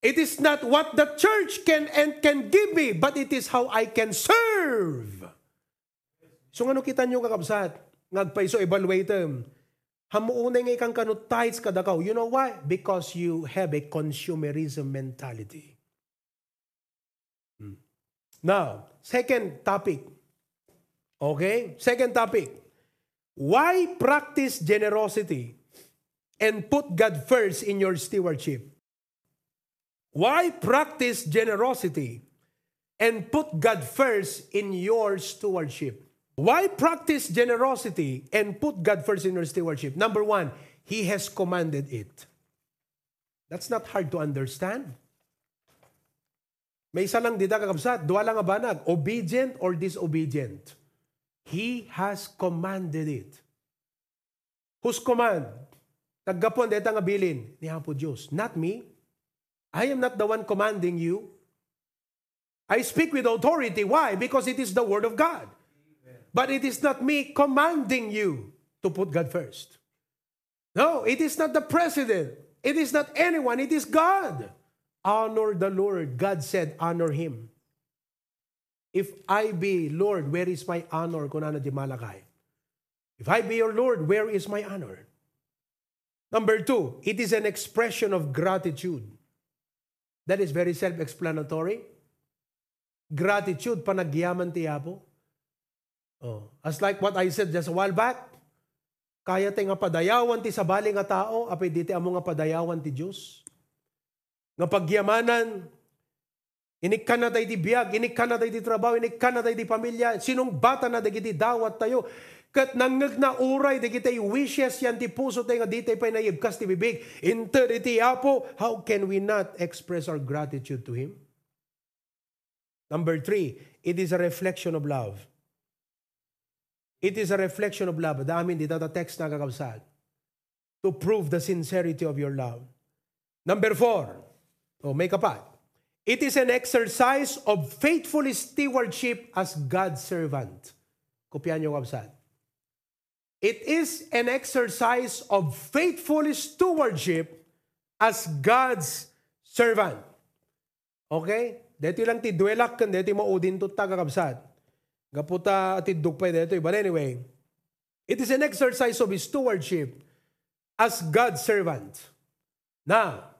It is not what the church can and can give me, but it is how I can serve. So ano kita nyo kakabsat? Ngagpaiso evaluate them. Hamuunay nga ikang kanut tithes kadakaw. You know why? Because you have a consumerism mentality. Hmm. Now, second topic. Okay? Second topic. Why practice generosity and put God first in your stewardship? Why practice generosity and put God first in your stewardship? Why practice generosity and put God first in your stewardship? Number one, He has commanded it. That's not hard to understand. May isa lang dita kakabsat, duwa lang abanag, obedient or disobedient. He has commanded it. Whose command? Taggapon, deta nga bilin, ni Hapo Diyos. Not me. I am not the one commanding you. I speak with authority. Why? Because it is the Word of God. But it is not me commanding you to put God first. No, it is not the president. It is not anyone. It is God. Honor the Lord. God said, honor Him. If I be Lord, where is my honor? Kunana di Malakay. If I be your Lord, where is my honor? Number two, it is an expression of gratitude. That is very self-explanatory. Gratitude, panagyaman ti Apo. Oh. As like what I said just a while back, kaya ti nga padayawan ti sabali nga tao, apay diti amo nga padayawan ti Diyos. Nga pagyamanan, inikkan na tayo di biyag, inikkan na tayo di trabaho, inikkan na tayo di pamilya, sinong bata na dagiti dawat tayo, kat nangag na uray dagiti wishes yan ti puso tayo nga di tayo pa naibkas ti bibig, inter iti apo, how can we not express our gratitude to Him? Number three, it is a reflection of love. It is a reflection of love. Dami dito ta text na kakabsat. To prove the sincerity of your love. Number four, oh, may kapat. It is an exercise of faithful stewardship as God's servant. Kopyan niyo kabsat. It is an exercise of faithful stewardship as God's servant. Okay? Dito lang ti duelak kan dito mo udin to tagakabsat. Gaputa at idugpay dito. But anyway, it is an exercise of stewardship as God's servant. Now,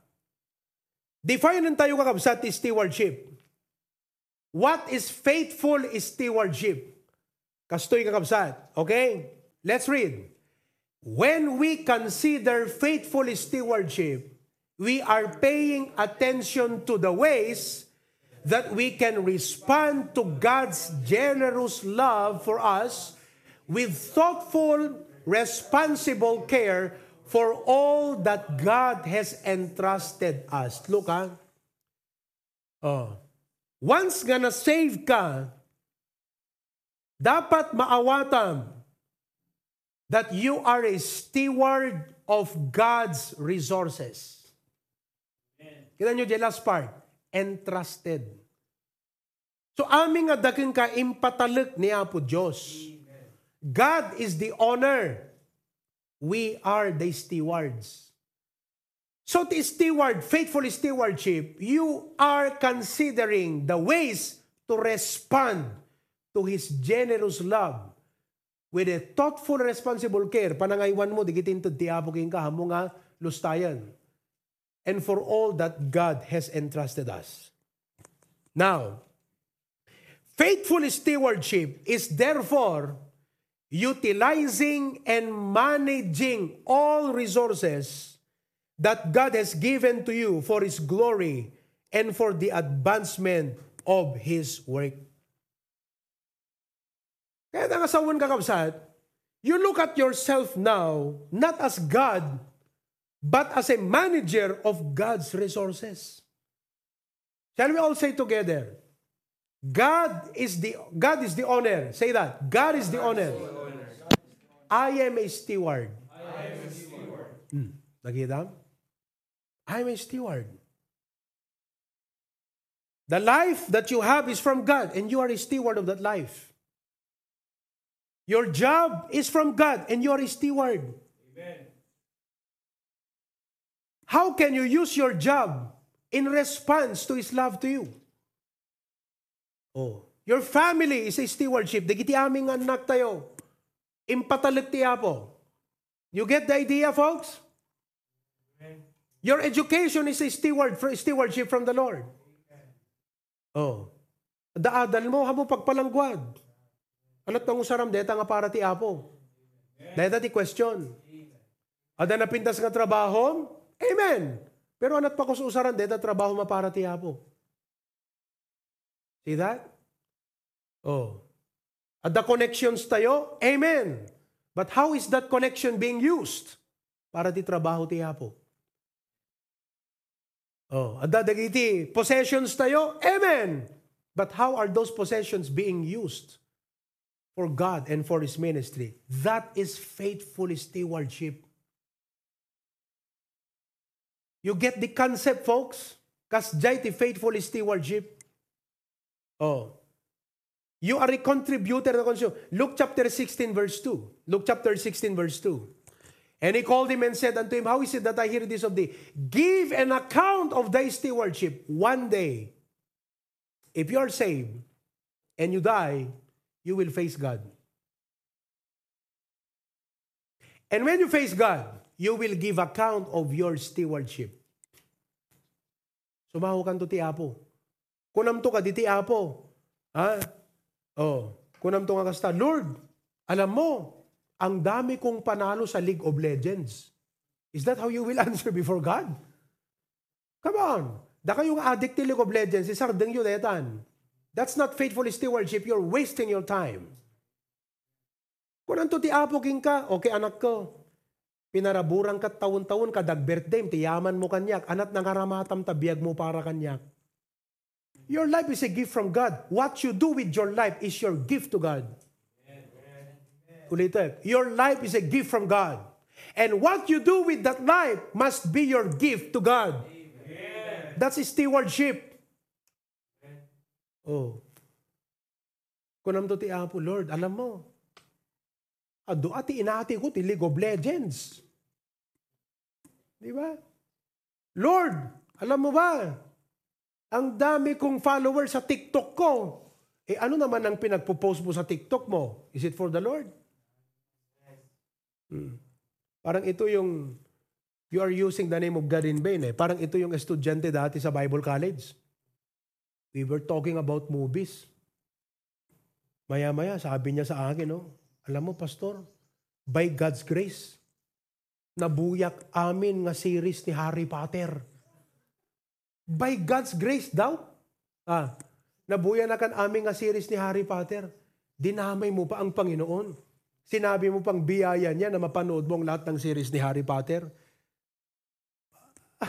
define tayo kakabsat stewardship. What is faithful stewardship? Kastoy kakabsat. Okay? Let's read. When we consider faithful stewardship, we are paying attention to the ways that we can respond to God's generous love for us with thoughtful, responsible care for all that God has entrusted us. Look, ha? Oh. Once nga na-save ka, dapat maawatam that you are a steward of God's resources. Kita nyo the last part entrusted. So aming nga daking ka impatalik ni Apo Diyos. God is the owner. We are the stewards. So the steward, faithful stewardship, you are considering the ways to respond to His generous love with a thoughtful, responsible care. Panangaywan mo, digitin to diapo king ka, nga lustayan and for all that God has entrusted us. Now, faithful stewardship is therefore utilizing and managing all resources that God has given to you for His glory and for the advancement of His work. Kaya nga sa kakabsat, you look at yourself now not as God, but as a manager of God's resources. Shall we all say together? God is the God is the owner. Say that. God is the owner. I am a steward. I am a steward. Hmm. Nakita? I am a steward. The life that you have is from God, and you are a steward of that life. Your job is from God, and you are a steward. Amen. How can you use your job in response to His love to you? Oh, your family is a stewardship. Dagiti aming anak tayo. Impatalik ti Apo. You get the idea, folks? Your education is a steward, stewardship from the Lord. Oh. Daadal mo, hamo pagpalangguad. Alat ng usaram, deta nga para ti Apo. Deta ti question. Ada napintas nga trabaho, Amen. Pero anat pa ko sa usaran, deta trabaho mapara ti Apo. See that? Oh. At the connections tayo, Amen. But how is that connection being used? Para ti trabaho ti Apo. Oh, at dadagiti possessions tayo, Amen. But how are those possessions being used for God and for His ministry? That is faithful stewardship You get the concept, folks? Kasjay ti faithful stewardship. Oh. You are a contributor to consume. Luke chapter 16 verse 2. Luke chapter 16 verse 2. And he called him and said unto him, How is it that I hear this of thee? Give an account of thy stewardship one day. If you are saved and you die, you will face God. And when you face God, you will give account of your stewardship. Sumaho kan to ti Apo. Kunam to ka di ti Apo. Ha? Oh, kunam to nga kasta, Lord, alam mo, ang dami kong panalo sa League of Legends. Is that how you will answer before God? Come on. Da kayong addict League of Legends, isardeng yun etan. That's not faithful stewardship. You're wasting your time. Kung anto ti apo king ka, okay anak ko, pinaraburang ka taon-taon ka dag birthday, ti yaman mo kanyak, anat nangaramatam tabiyag mo para kanyak. Your life is a gift from God. What you do with your life is your gift to God. Ulitin, your life is a gift from God. And what you do with that life must be your gift to God. That's stewardship. Oh. Kunam to ti Apo, Lord, alam mo, ado ati inati ko ti League of Legends. Di ba? Lord, alam mo ba, ang dami kong followers sa TikTok ko. Eh ano naman ang pinagpo-post mo sa TikTok mo? Is it for the Lord? Hmm. Parang ito yung you are using the name of God in vain eh. Parang ito yung estudyante dati sa Bible College. We were talking about movies. Maya-maya, sabi niya sa akin, no, alam mo, Pastor, by God's grace, nabuyak amin nga series ni Harry Potter. By God's grace daw. Ah, nabuya na kan amin nga series ni Harry Potter. Dinamay mo pa ang Panginoon. Sinabi mo pang biyaya niya na mapanood mo ang lahat ng series ni Harry Potter.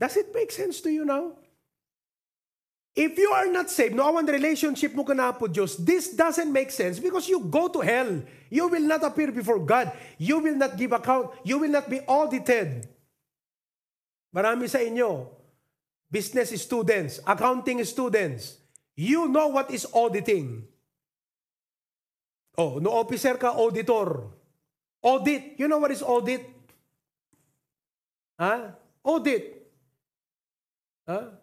Does it make sense to you now? If you are not saved, no one relationship mo ka po Diyos, this doesn't make sense because you go to hell. You will not appear before God. You will not give account. You will not be audited. Marami sa inyo, business students, accounting students, you know what is auditing. Oh, no officer ka, auditor. Audit. You know what is audit? Ha? Audit. Ha?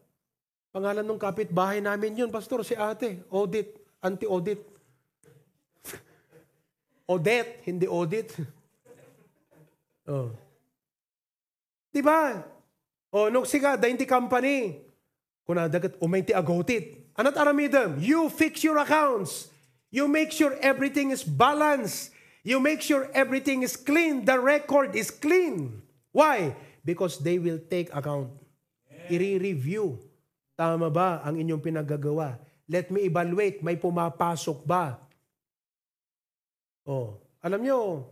Pangalan ng kapitbahay namin yun, Pastor, si ate. Audit. Anti-audit. Audit, hindi audit. oh. Diba? O, oh, nung siga, dainti company. Kung nadagat, umainti agotit. Anat aramidam? You fix your accounts. You make sure everything is balanced. You make sure everything is clean. The record is clean. Why? Because they will take account. I-review. Tama ba ang inyong pinagagawa? Let me evaluate. May pumapasok ba? Oh, alam nyo,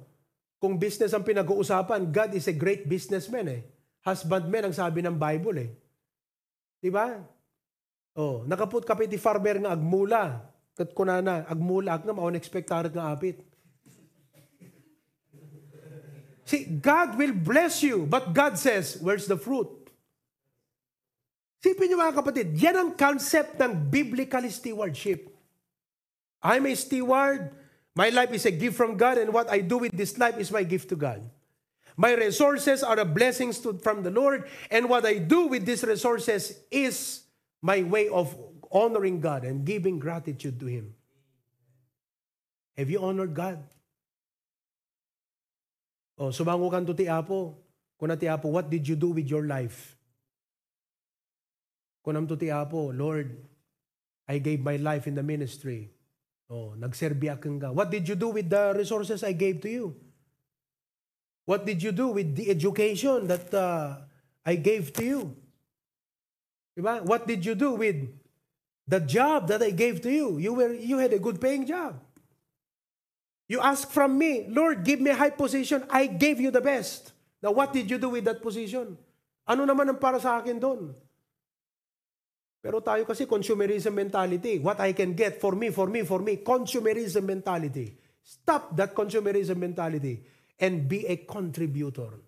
kung business ang pinag-uusapan, God is a great businessman eh. Husbandman ang sabi ng Bible eh. Di ba? Oh, nakaput kapit farmer nga agmula. Kat kunana, agmula nga maon expectarat nga apit. See, God will bless you, but God says, where's the fruit? Sipin niyo mga kapatid, yan ang concept ng biblical stewardship. I'm a steward. My life is a gift from God and what I do with this life is my gift to God. My resources are a blessings to, from the Lord and what I do with these resources is my way of honoring God and giving gratitude to Him. Have you honored God? Oh, sumango kan to ti Apo. Kuna ti Apo, what did you do with your life? Kunam to ti Apo, Lord, I gave my life in the ministry. Oh, nagserbi akong ka. What did you do with the resources I gave to you? What did you do with the education that uh, I gave to you? Diba? What did you do with the job that I gave to you. You were you had a good paying job. You ask from me, Lord, give me a high position. I gave you the best. Now, what did you do with that position? Ano naman ang para sa akin doon? Pero tayo kasi consumerism mentality. What I can get for me, for me, for me. Consumerism mentality. Stop that consumerism mentality and be a contributor.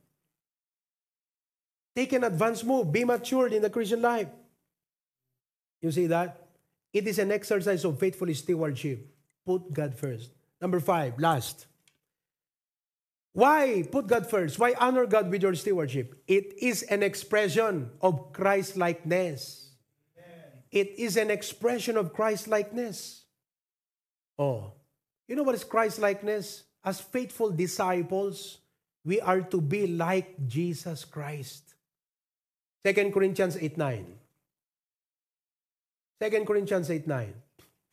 Take an advance move. Be matured in the Christian life. You see that? It is an exercise of faithful stewardship. Put God first. Number five, last. Why put God first? Why honor God with your stewardship? It is an expression of Christ likeness. It is an expression of Christ likeness. Oh, you know what is Christ likeness? As faithful disciples, we are to be like Jesus Christ. 2 Corinthians 8.9. 2 Corinthians 8.9.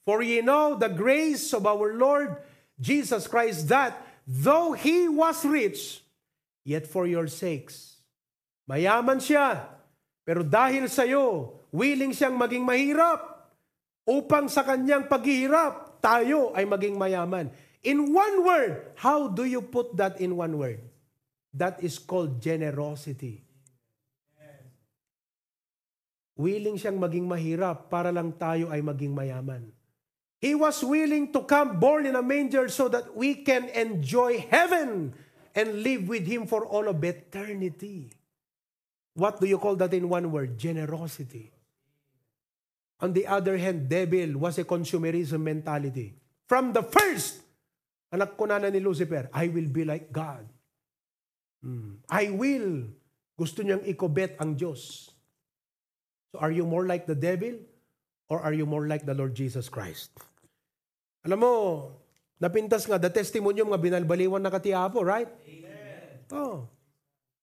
For ye know the grace of our Lord Jesus Christ that though He was rich, yet for your sakes. Mayaman siya, pero dahil sa iyo, willing siyang maging mahirap upang sa kanyang paghihirap, tayo ay maging mayaman. In one word, how do you put that in one word? That is called generosity. Willing siyang maging mahirap para lang tayo ay maging mayaman. He was willing to come born in a manger so that we can enjoy heaven and live with Him for all of eternity. What do you call that in one word? Generosity. On the other hand, devil was a consumerism mentality. From the first, anak ko na ni Lucifer, I will be like God. Hmm. I will. Gusto niyang ikobet ang Diyos. So are you more like the devil or are you more like the Lord Jesus Christ? Alam mo, napintas nga, the testimony mga binalbaliwan na katiapo, right? Amen. Oh.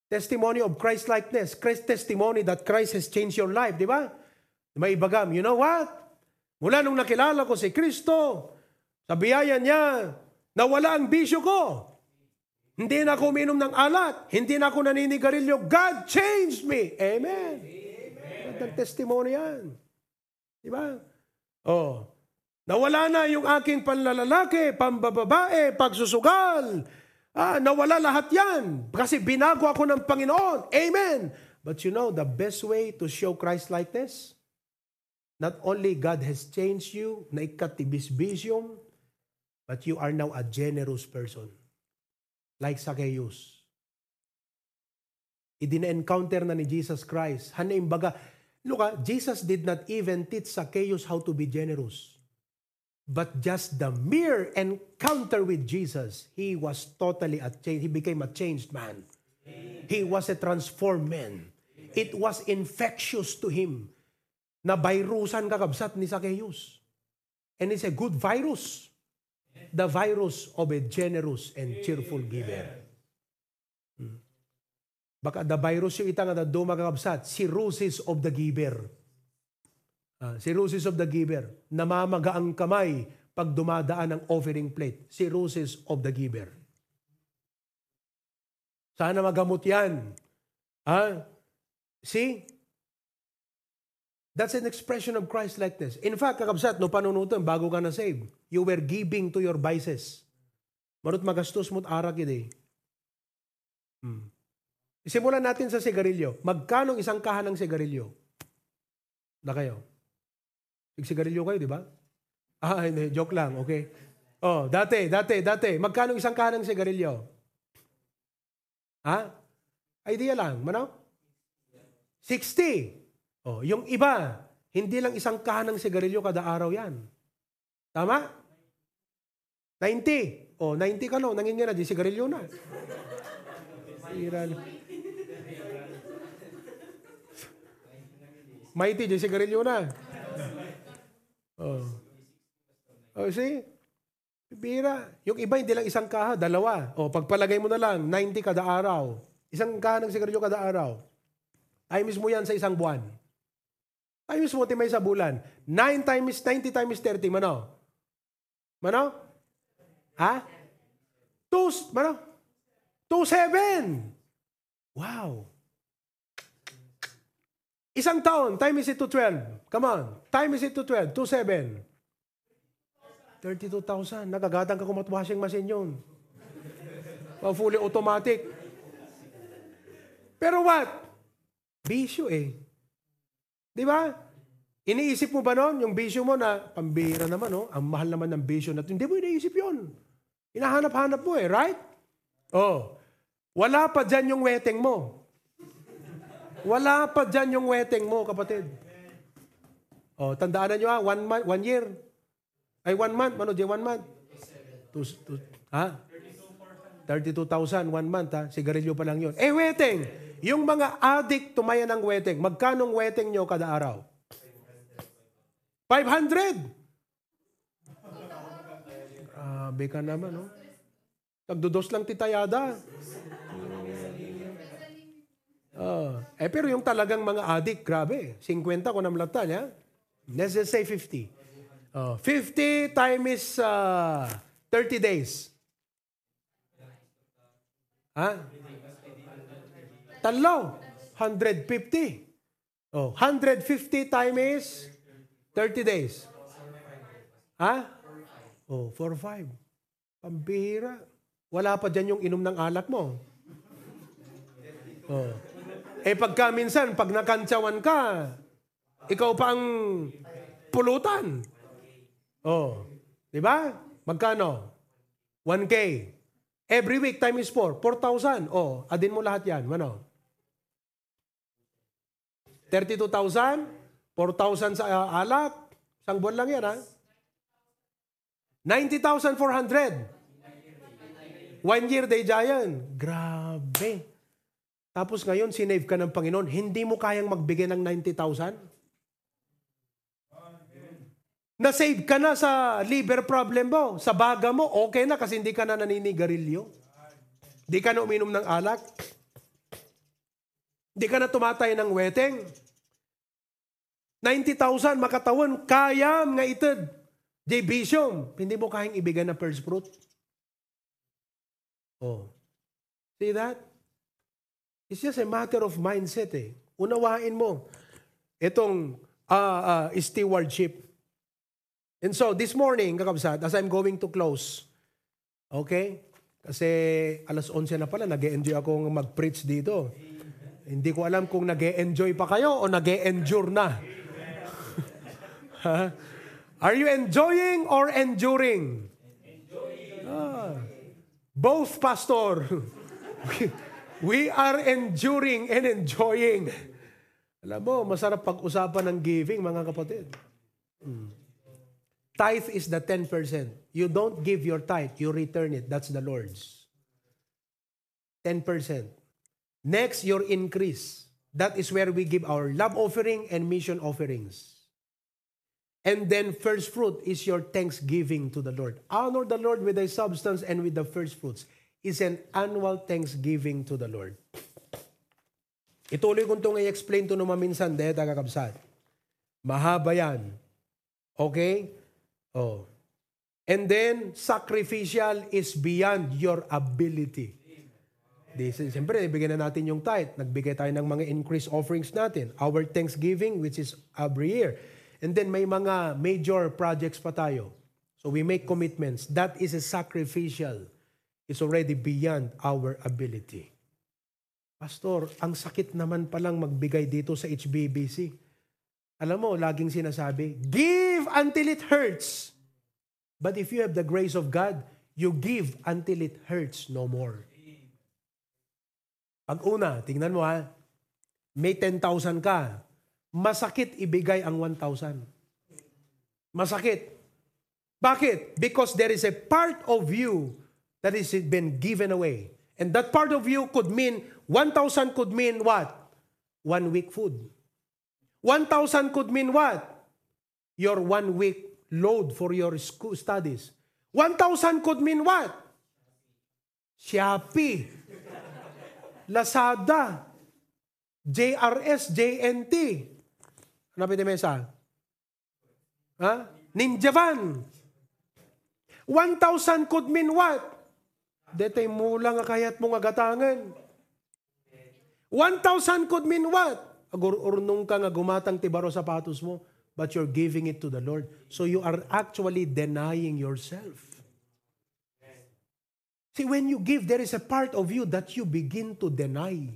Testimony of Christ-likeness. Christ testimony that Christ has changed your life, di ba? May ibagam, you know what? Mula nung nakilala ko si Kristo, sa biyaya niya, nawala ang bisyo ko. Hindi na ako uminom ng alat. Hindi na ako naninigarilyo. God changed me. Amen. Amen. testimony yan. Di ba? Oh. Nawala na yung aking panlalalaki, pambababae, pagsusugal, Ah, nawala lahat yan. Kasi binago ako ng Panginoon. Amen. But you know, the best way to show Christ-likeness, not only God has changed you, na ikatibisbisyum, but you are now a generous person. Like Zacchaeus. Idina-encounter na ni Jesus Christ. Hanaim baga, look ah, Jesus did not even teach Zacchaeus how to be generous. But just the mere encounter with Jesus, he was totally a change. He became a changed man. He was a transformed man. It was infectious to him na virusan kakabsat ni Zacchaeus. And it's a good virus. The virus of a generous and cheerful giver. Hmm. Baka the virus yung itang na dumakakabsat, cirrhosis of the giver. Uh, cirrhosis of the giver. Namamaga ang kamay pag dumadaan ang offering plate. Cirrhosis of the giver. Sana magamot yan. Ha? See? That's an expression of Christ-likeness. In fact, kakabsat, no panunutan, bago ka na save, you were giving to your vices. Marot magastos mo't arak yun eh. Hmm. Simulan natin sa sigarilyo. Magkano isang kahan ng sigarilyo? Na kayo? Nagsigarilyo kayo, di ba? Ah, hindi. Joke lang. Okay. Oh, dati, dati, dati. Magkano isang kahan ng sigarilyo? Ha? Idea lang. Mano? 60. Oh, yung iba, hindi lang isang kahan ng sigarilyo kada araw yan. Tama? 90. Oh, 90 ka no, nangingira, di sigarilyo na. Mighty, di sigarilyo na. Oh. Oh, see? Bira. Yung iba, hindi lang isang kaha, dalawa. O, oh, pagpalagay mo na lang, 90 kada araw. Isang kaha ng sigarilyo kada araw. Times mo yan sa isang buwan. Times mo, timay sa bulan. 9 times, 90 times 30, mano? Mano? Ha? 2, mano? 2, 7. Wow. Isang taon, time is it to 12. Come on. Time is it to 12. 2, 7. 32,000. Nagagatang ka kumat washing machine yun. Oh, fully automatic. Pero what? Bisyo eh. Di ba? Iniisip mo ba noon, yung bisyo mo na, pambira naman, no? ang mahal naman ng bisyo na. Hindi mo iniisip yun. Hinahanap-hanap mo eh, right? Oh. Wala pa dyan yung weteng mo. Wala pa dyan yung weteng mo, kapatid. Oh, tandaan nyo ha, one, month, one year. Ay, one month. Ano, di one month? Two, two, ha? 32,000, one month ha. Sigarilyo pa lang yun. Eh, weteng. Yung mga addict tumaya ng weteng, magkanong weteng nyo kada araw? 500! Grabe ka naman, no? Nagdudos lang titayada. Oh, eh, pero yung talagang mga addict, grabe. 50 ko namlatan, ya? Let's just say 50. Oh, 50 times uh, 30 days. Ha? Talo. 150. Oh, 150 times 30 days. Ha? Oh, 4 5. Pambihira. Wala pa dyan yung inom ng alak mo. Oh. Eh pagka minsan, pag nakantsawan ka, ikaw pa ang pulutan. Oh. Di ba? Magkano? 1K. Every week time is 4. 4,000. Oh, adin mo lahat yan. Ano? 32,000? 4,000 sa uh, alak? Isang buwan lang yan, ha? 90,400. One year day giant. Grabe. Tapos ngayon, sinave ka ng Panginoon, hindi mo kayang magbigay ng 90,000? Na-save ka na sa liver problem mo, sa baga mo, okay na kasi hindi ka na naninigarilyo. Hindi ka na uminom ng alak. Hindi ka na tumatay ng weteng. 90,000 makatawan, kayam nga itid. J. Bishop, hindi mo kayang ibigay na first fruit. Oh. See that? It's just a matter of mindset eh. Unawain mo itong uh, uh, stewardship. And so, this morning, kakabsat, as I'm going to close, okay? Kasi alas 11 na pala, nag enjoy akong mag-preach dito. Hindi ko alam kung nag enjoy pa kayo o nag endure na. Are you enjoying or enduring? Enjoying. Ah, both, Pastor. We are enduring and enjoying. Alam mo, masarap pag-usapan ng giving, mga kapatid. Hmm. Tithe is the 10%. You don't give your tithe, you return it. That's the Lord's. 10%. Next, your increase. That is where we give our love offering and mission offerings. And then first fruit is your thanksgiving to the Lord. Honor the Lord with thy substance and with the first fruits is an annual thanksgiving to the Lord. Ituloy kong itong i-explain to naman minsan, dahil tagakabsat. Mahaba yan. Okay? Oh. And then, sacrificial is beyond your ability. Is, siyempre, ibigay na natin yung tithe. Nagbigay tayo ng mga increase offerings natin. Our Thanksgiving, which is every year. And then, may mga major projects pa tayo. So, we make commitments. That is a sacrificial. It's already beyond our ability. Pastor, ang sakit naman palang magbigay dito sa HBBC. Alam mo, laging sinasabi, give until it hurts. But if you have the grace of God, you give until it hurts no more. Pag una, tingnan mo ha, may 10,000 ka, masakit ibigay ang 1,000. Masakit. Bakit? Because there is a part of you that is been given away. And that part of you could mean, 1,000 could mean what? One week food. 1,000 could mean what? Your one week load for your school studies. 1,000 could mean what? Shopee, Lazada, JRS, JNT. Ano pwede mesa? Ha? Ninja Van. 1,000 could mean what? Detay mo lang kayat mong agatangan. 1,000 could mean what? Agururnong ka nga gumatang tibaro sapatos mo, but you're giving it to the Lord. So you are actually denying yourself. See, when you give, there is a part of you that you begin to deny.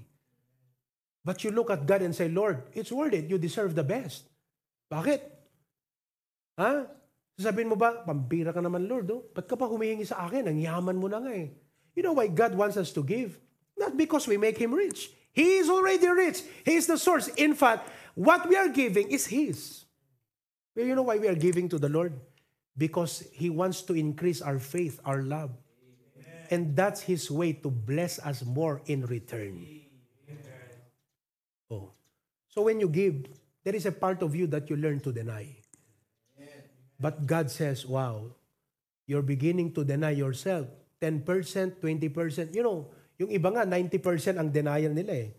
But you look at God and say, Lord, it's worth it. You deserve the best. Bakit? Ha? Sasabihin mo ba, pambira ka naman, Lord, oh? ba't ka pa humihingi sa akin? Ang yaman mo na nga eh. You know why God wants us to give? Not because we make Him rich. He is already rich. He is the source. In fact, what we are giving is His. But you know why we are giving to the Lord? Because He wants to increase our faith, our love. And that's His way to bless us more in return. Oh. So when you give, there is a part of you that you learn to deny. But God says, wow, you're beginning to deny yourself. 10%, 20%. You know, yung iba nga, 90% ang denial nila eh.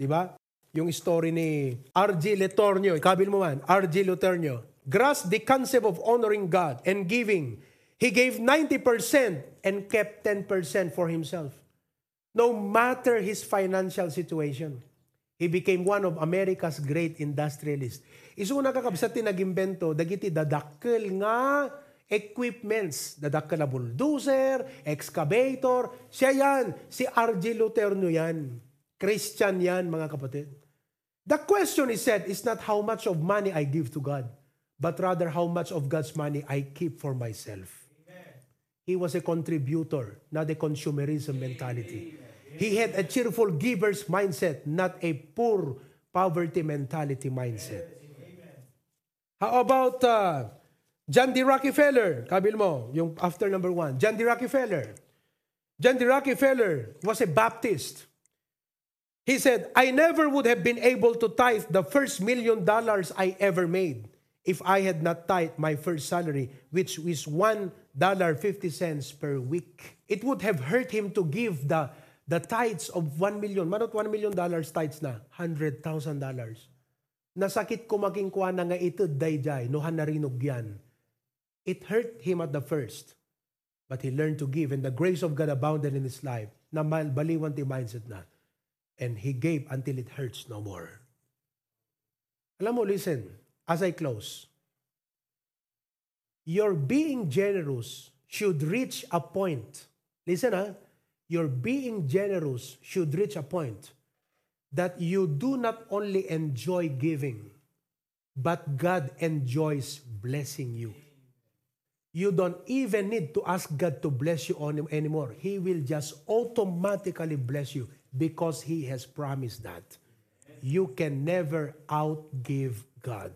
Di ba? Yung story ni R.G. Letornio, ikabil mo man, R.G. Letornio, grasped the concept of honoring God and giving. He gave 90% and kept 10% for himself. No matter his financial situation, he became one of America's great industrialists. Isu na kakabsat ti nagimbento, dagiti dadakkel nga equipments. Dadakkel na bulldozer, excavator. Siya yan. Si R.G. Luterno yan. Christian yan, mga kapatid. The question is said is not how much of money I give to God, but rather how much of God's money I keep for myself. He was a contributor, not a consumerism mentality. He had a cheerful giver's mindset, not a poor poverty mentality mindset. How about uh, John D. Rockefeller? Kabil mo, yung after number one. John D. Rockefeller. John D. Rockefeller was a Baptist. He said, I never would have been able to tithe the first million dollars I ever made if I had not tithed my first salary, which is $1.50 per week. It would have hurt him to give the, the tithes of 1 million. Manot 1 million dollars tithes na? $100,000. Nasakit ko making kuha na nga ito, dayjay, nohan na rinog yan. It hurt him at the first. But he learned to give, and the grace of God abounded in his life. Na baliwan ti mindset na. And he gave until it hurts no more. Alam mo, listen, as I close. Your being generous should reach a point. Listen ha, your being generous should reach a point that you do not only enjoy giving, but God enjoys blessing you. You don't even need to ask God to bless you on anymore. He will just automatically bless you because He has promised that. You can never outgive God.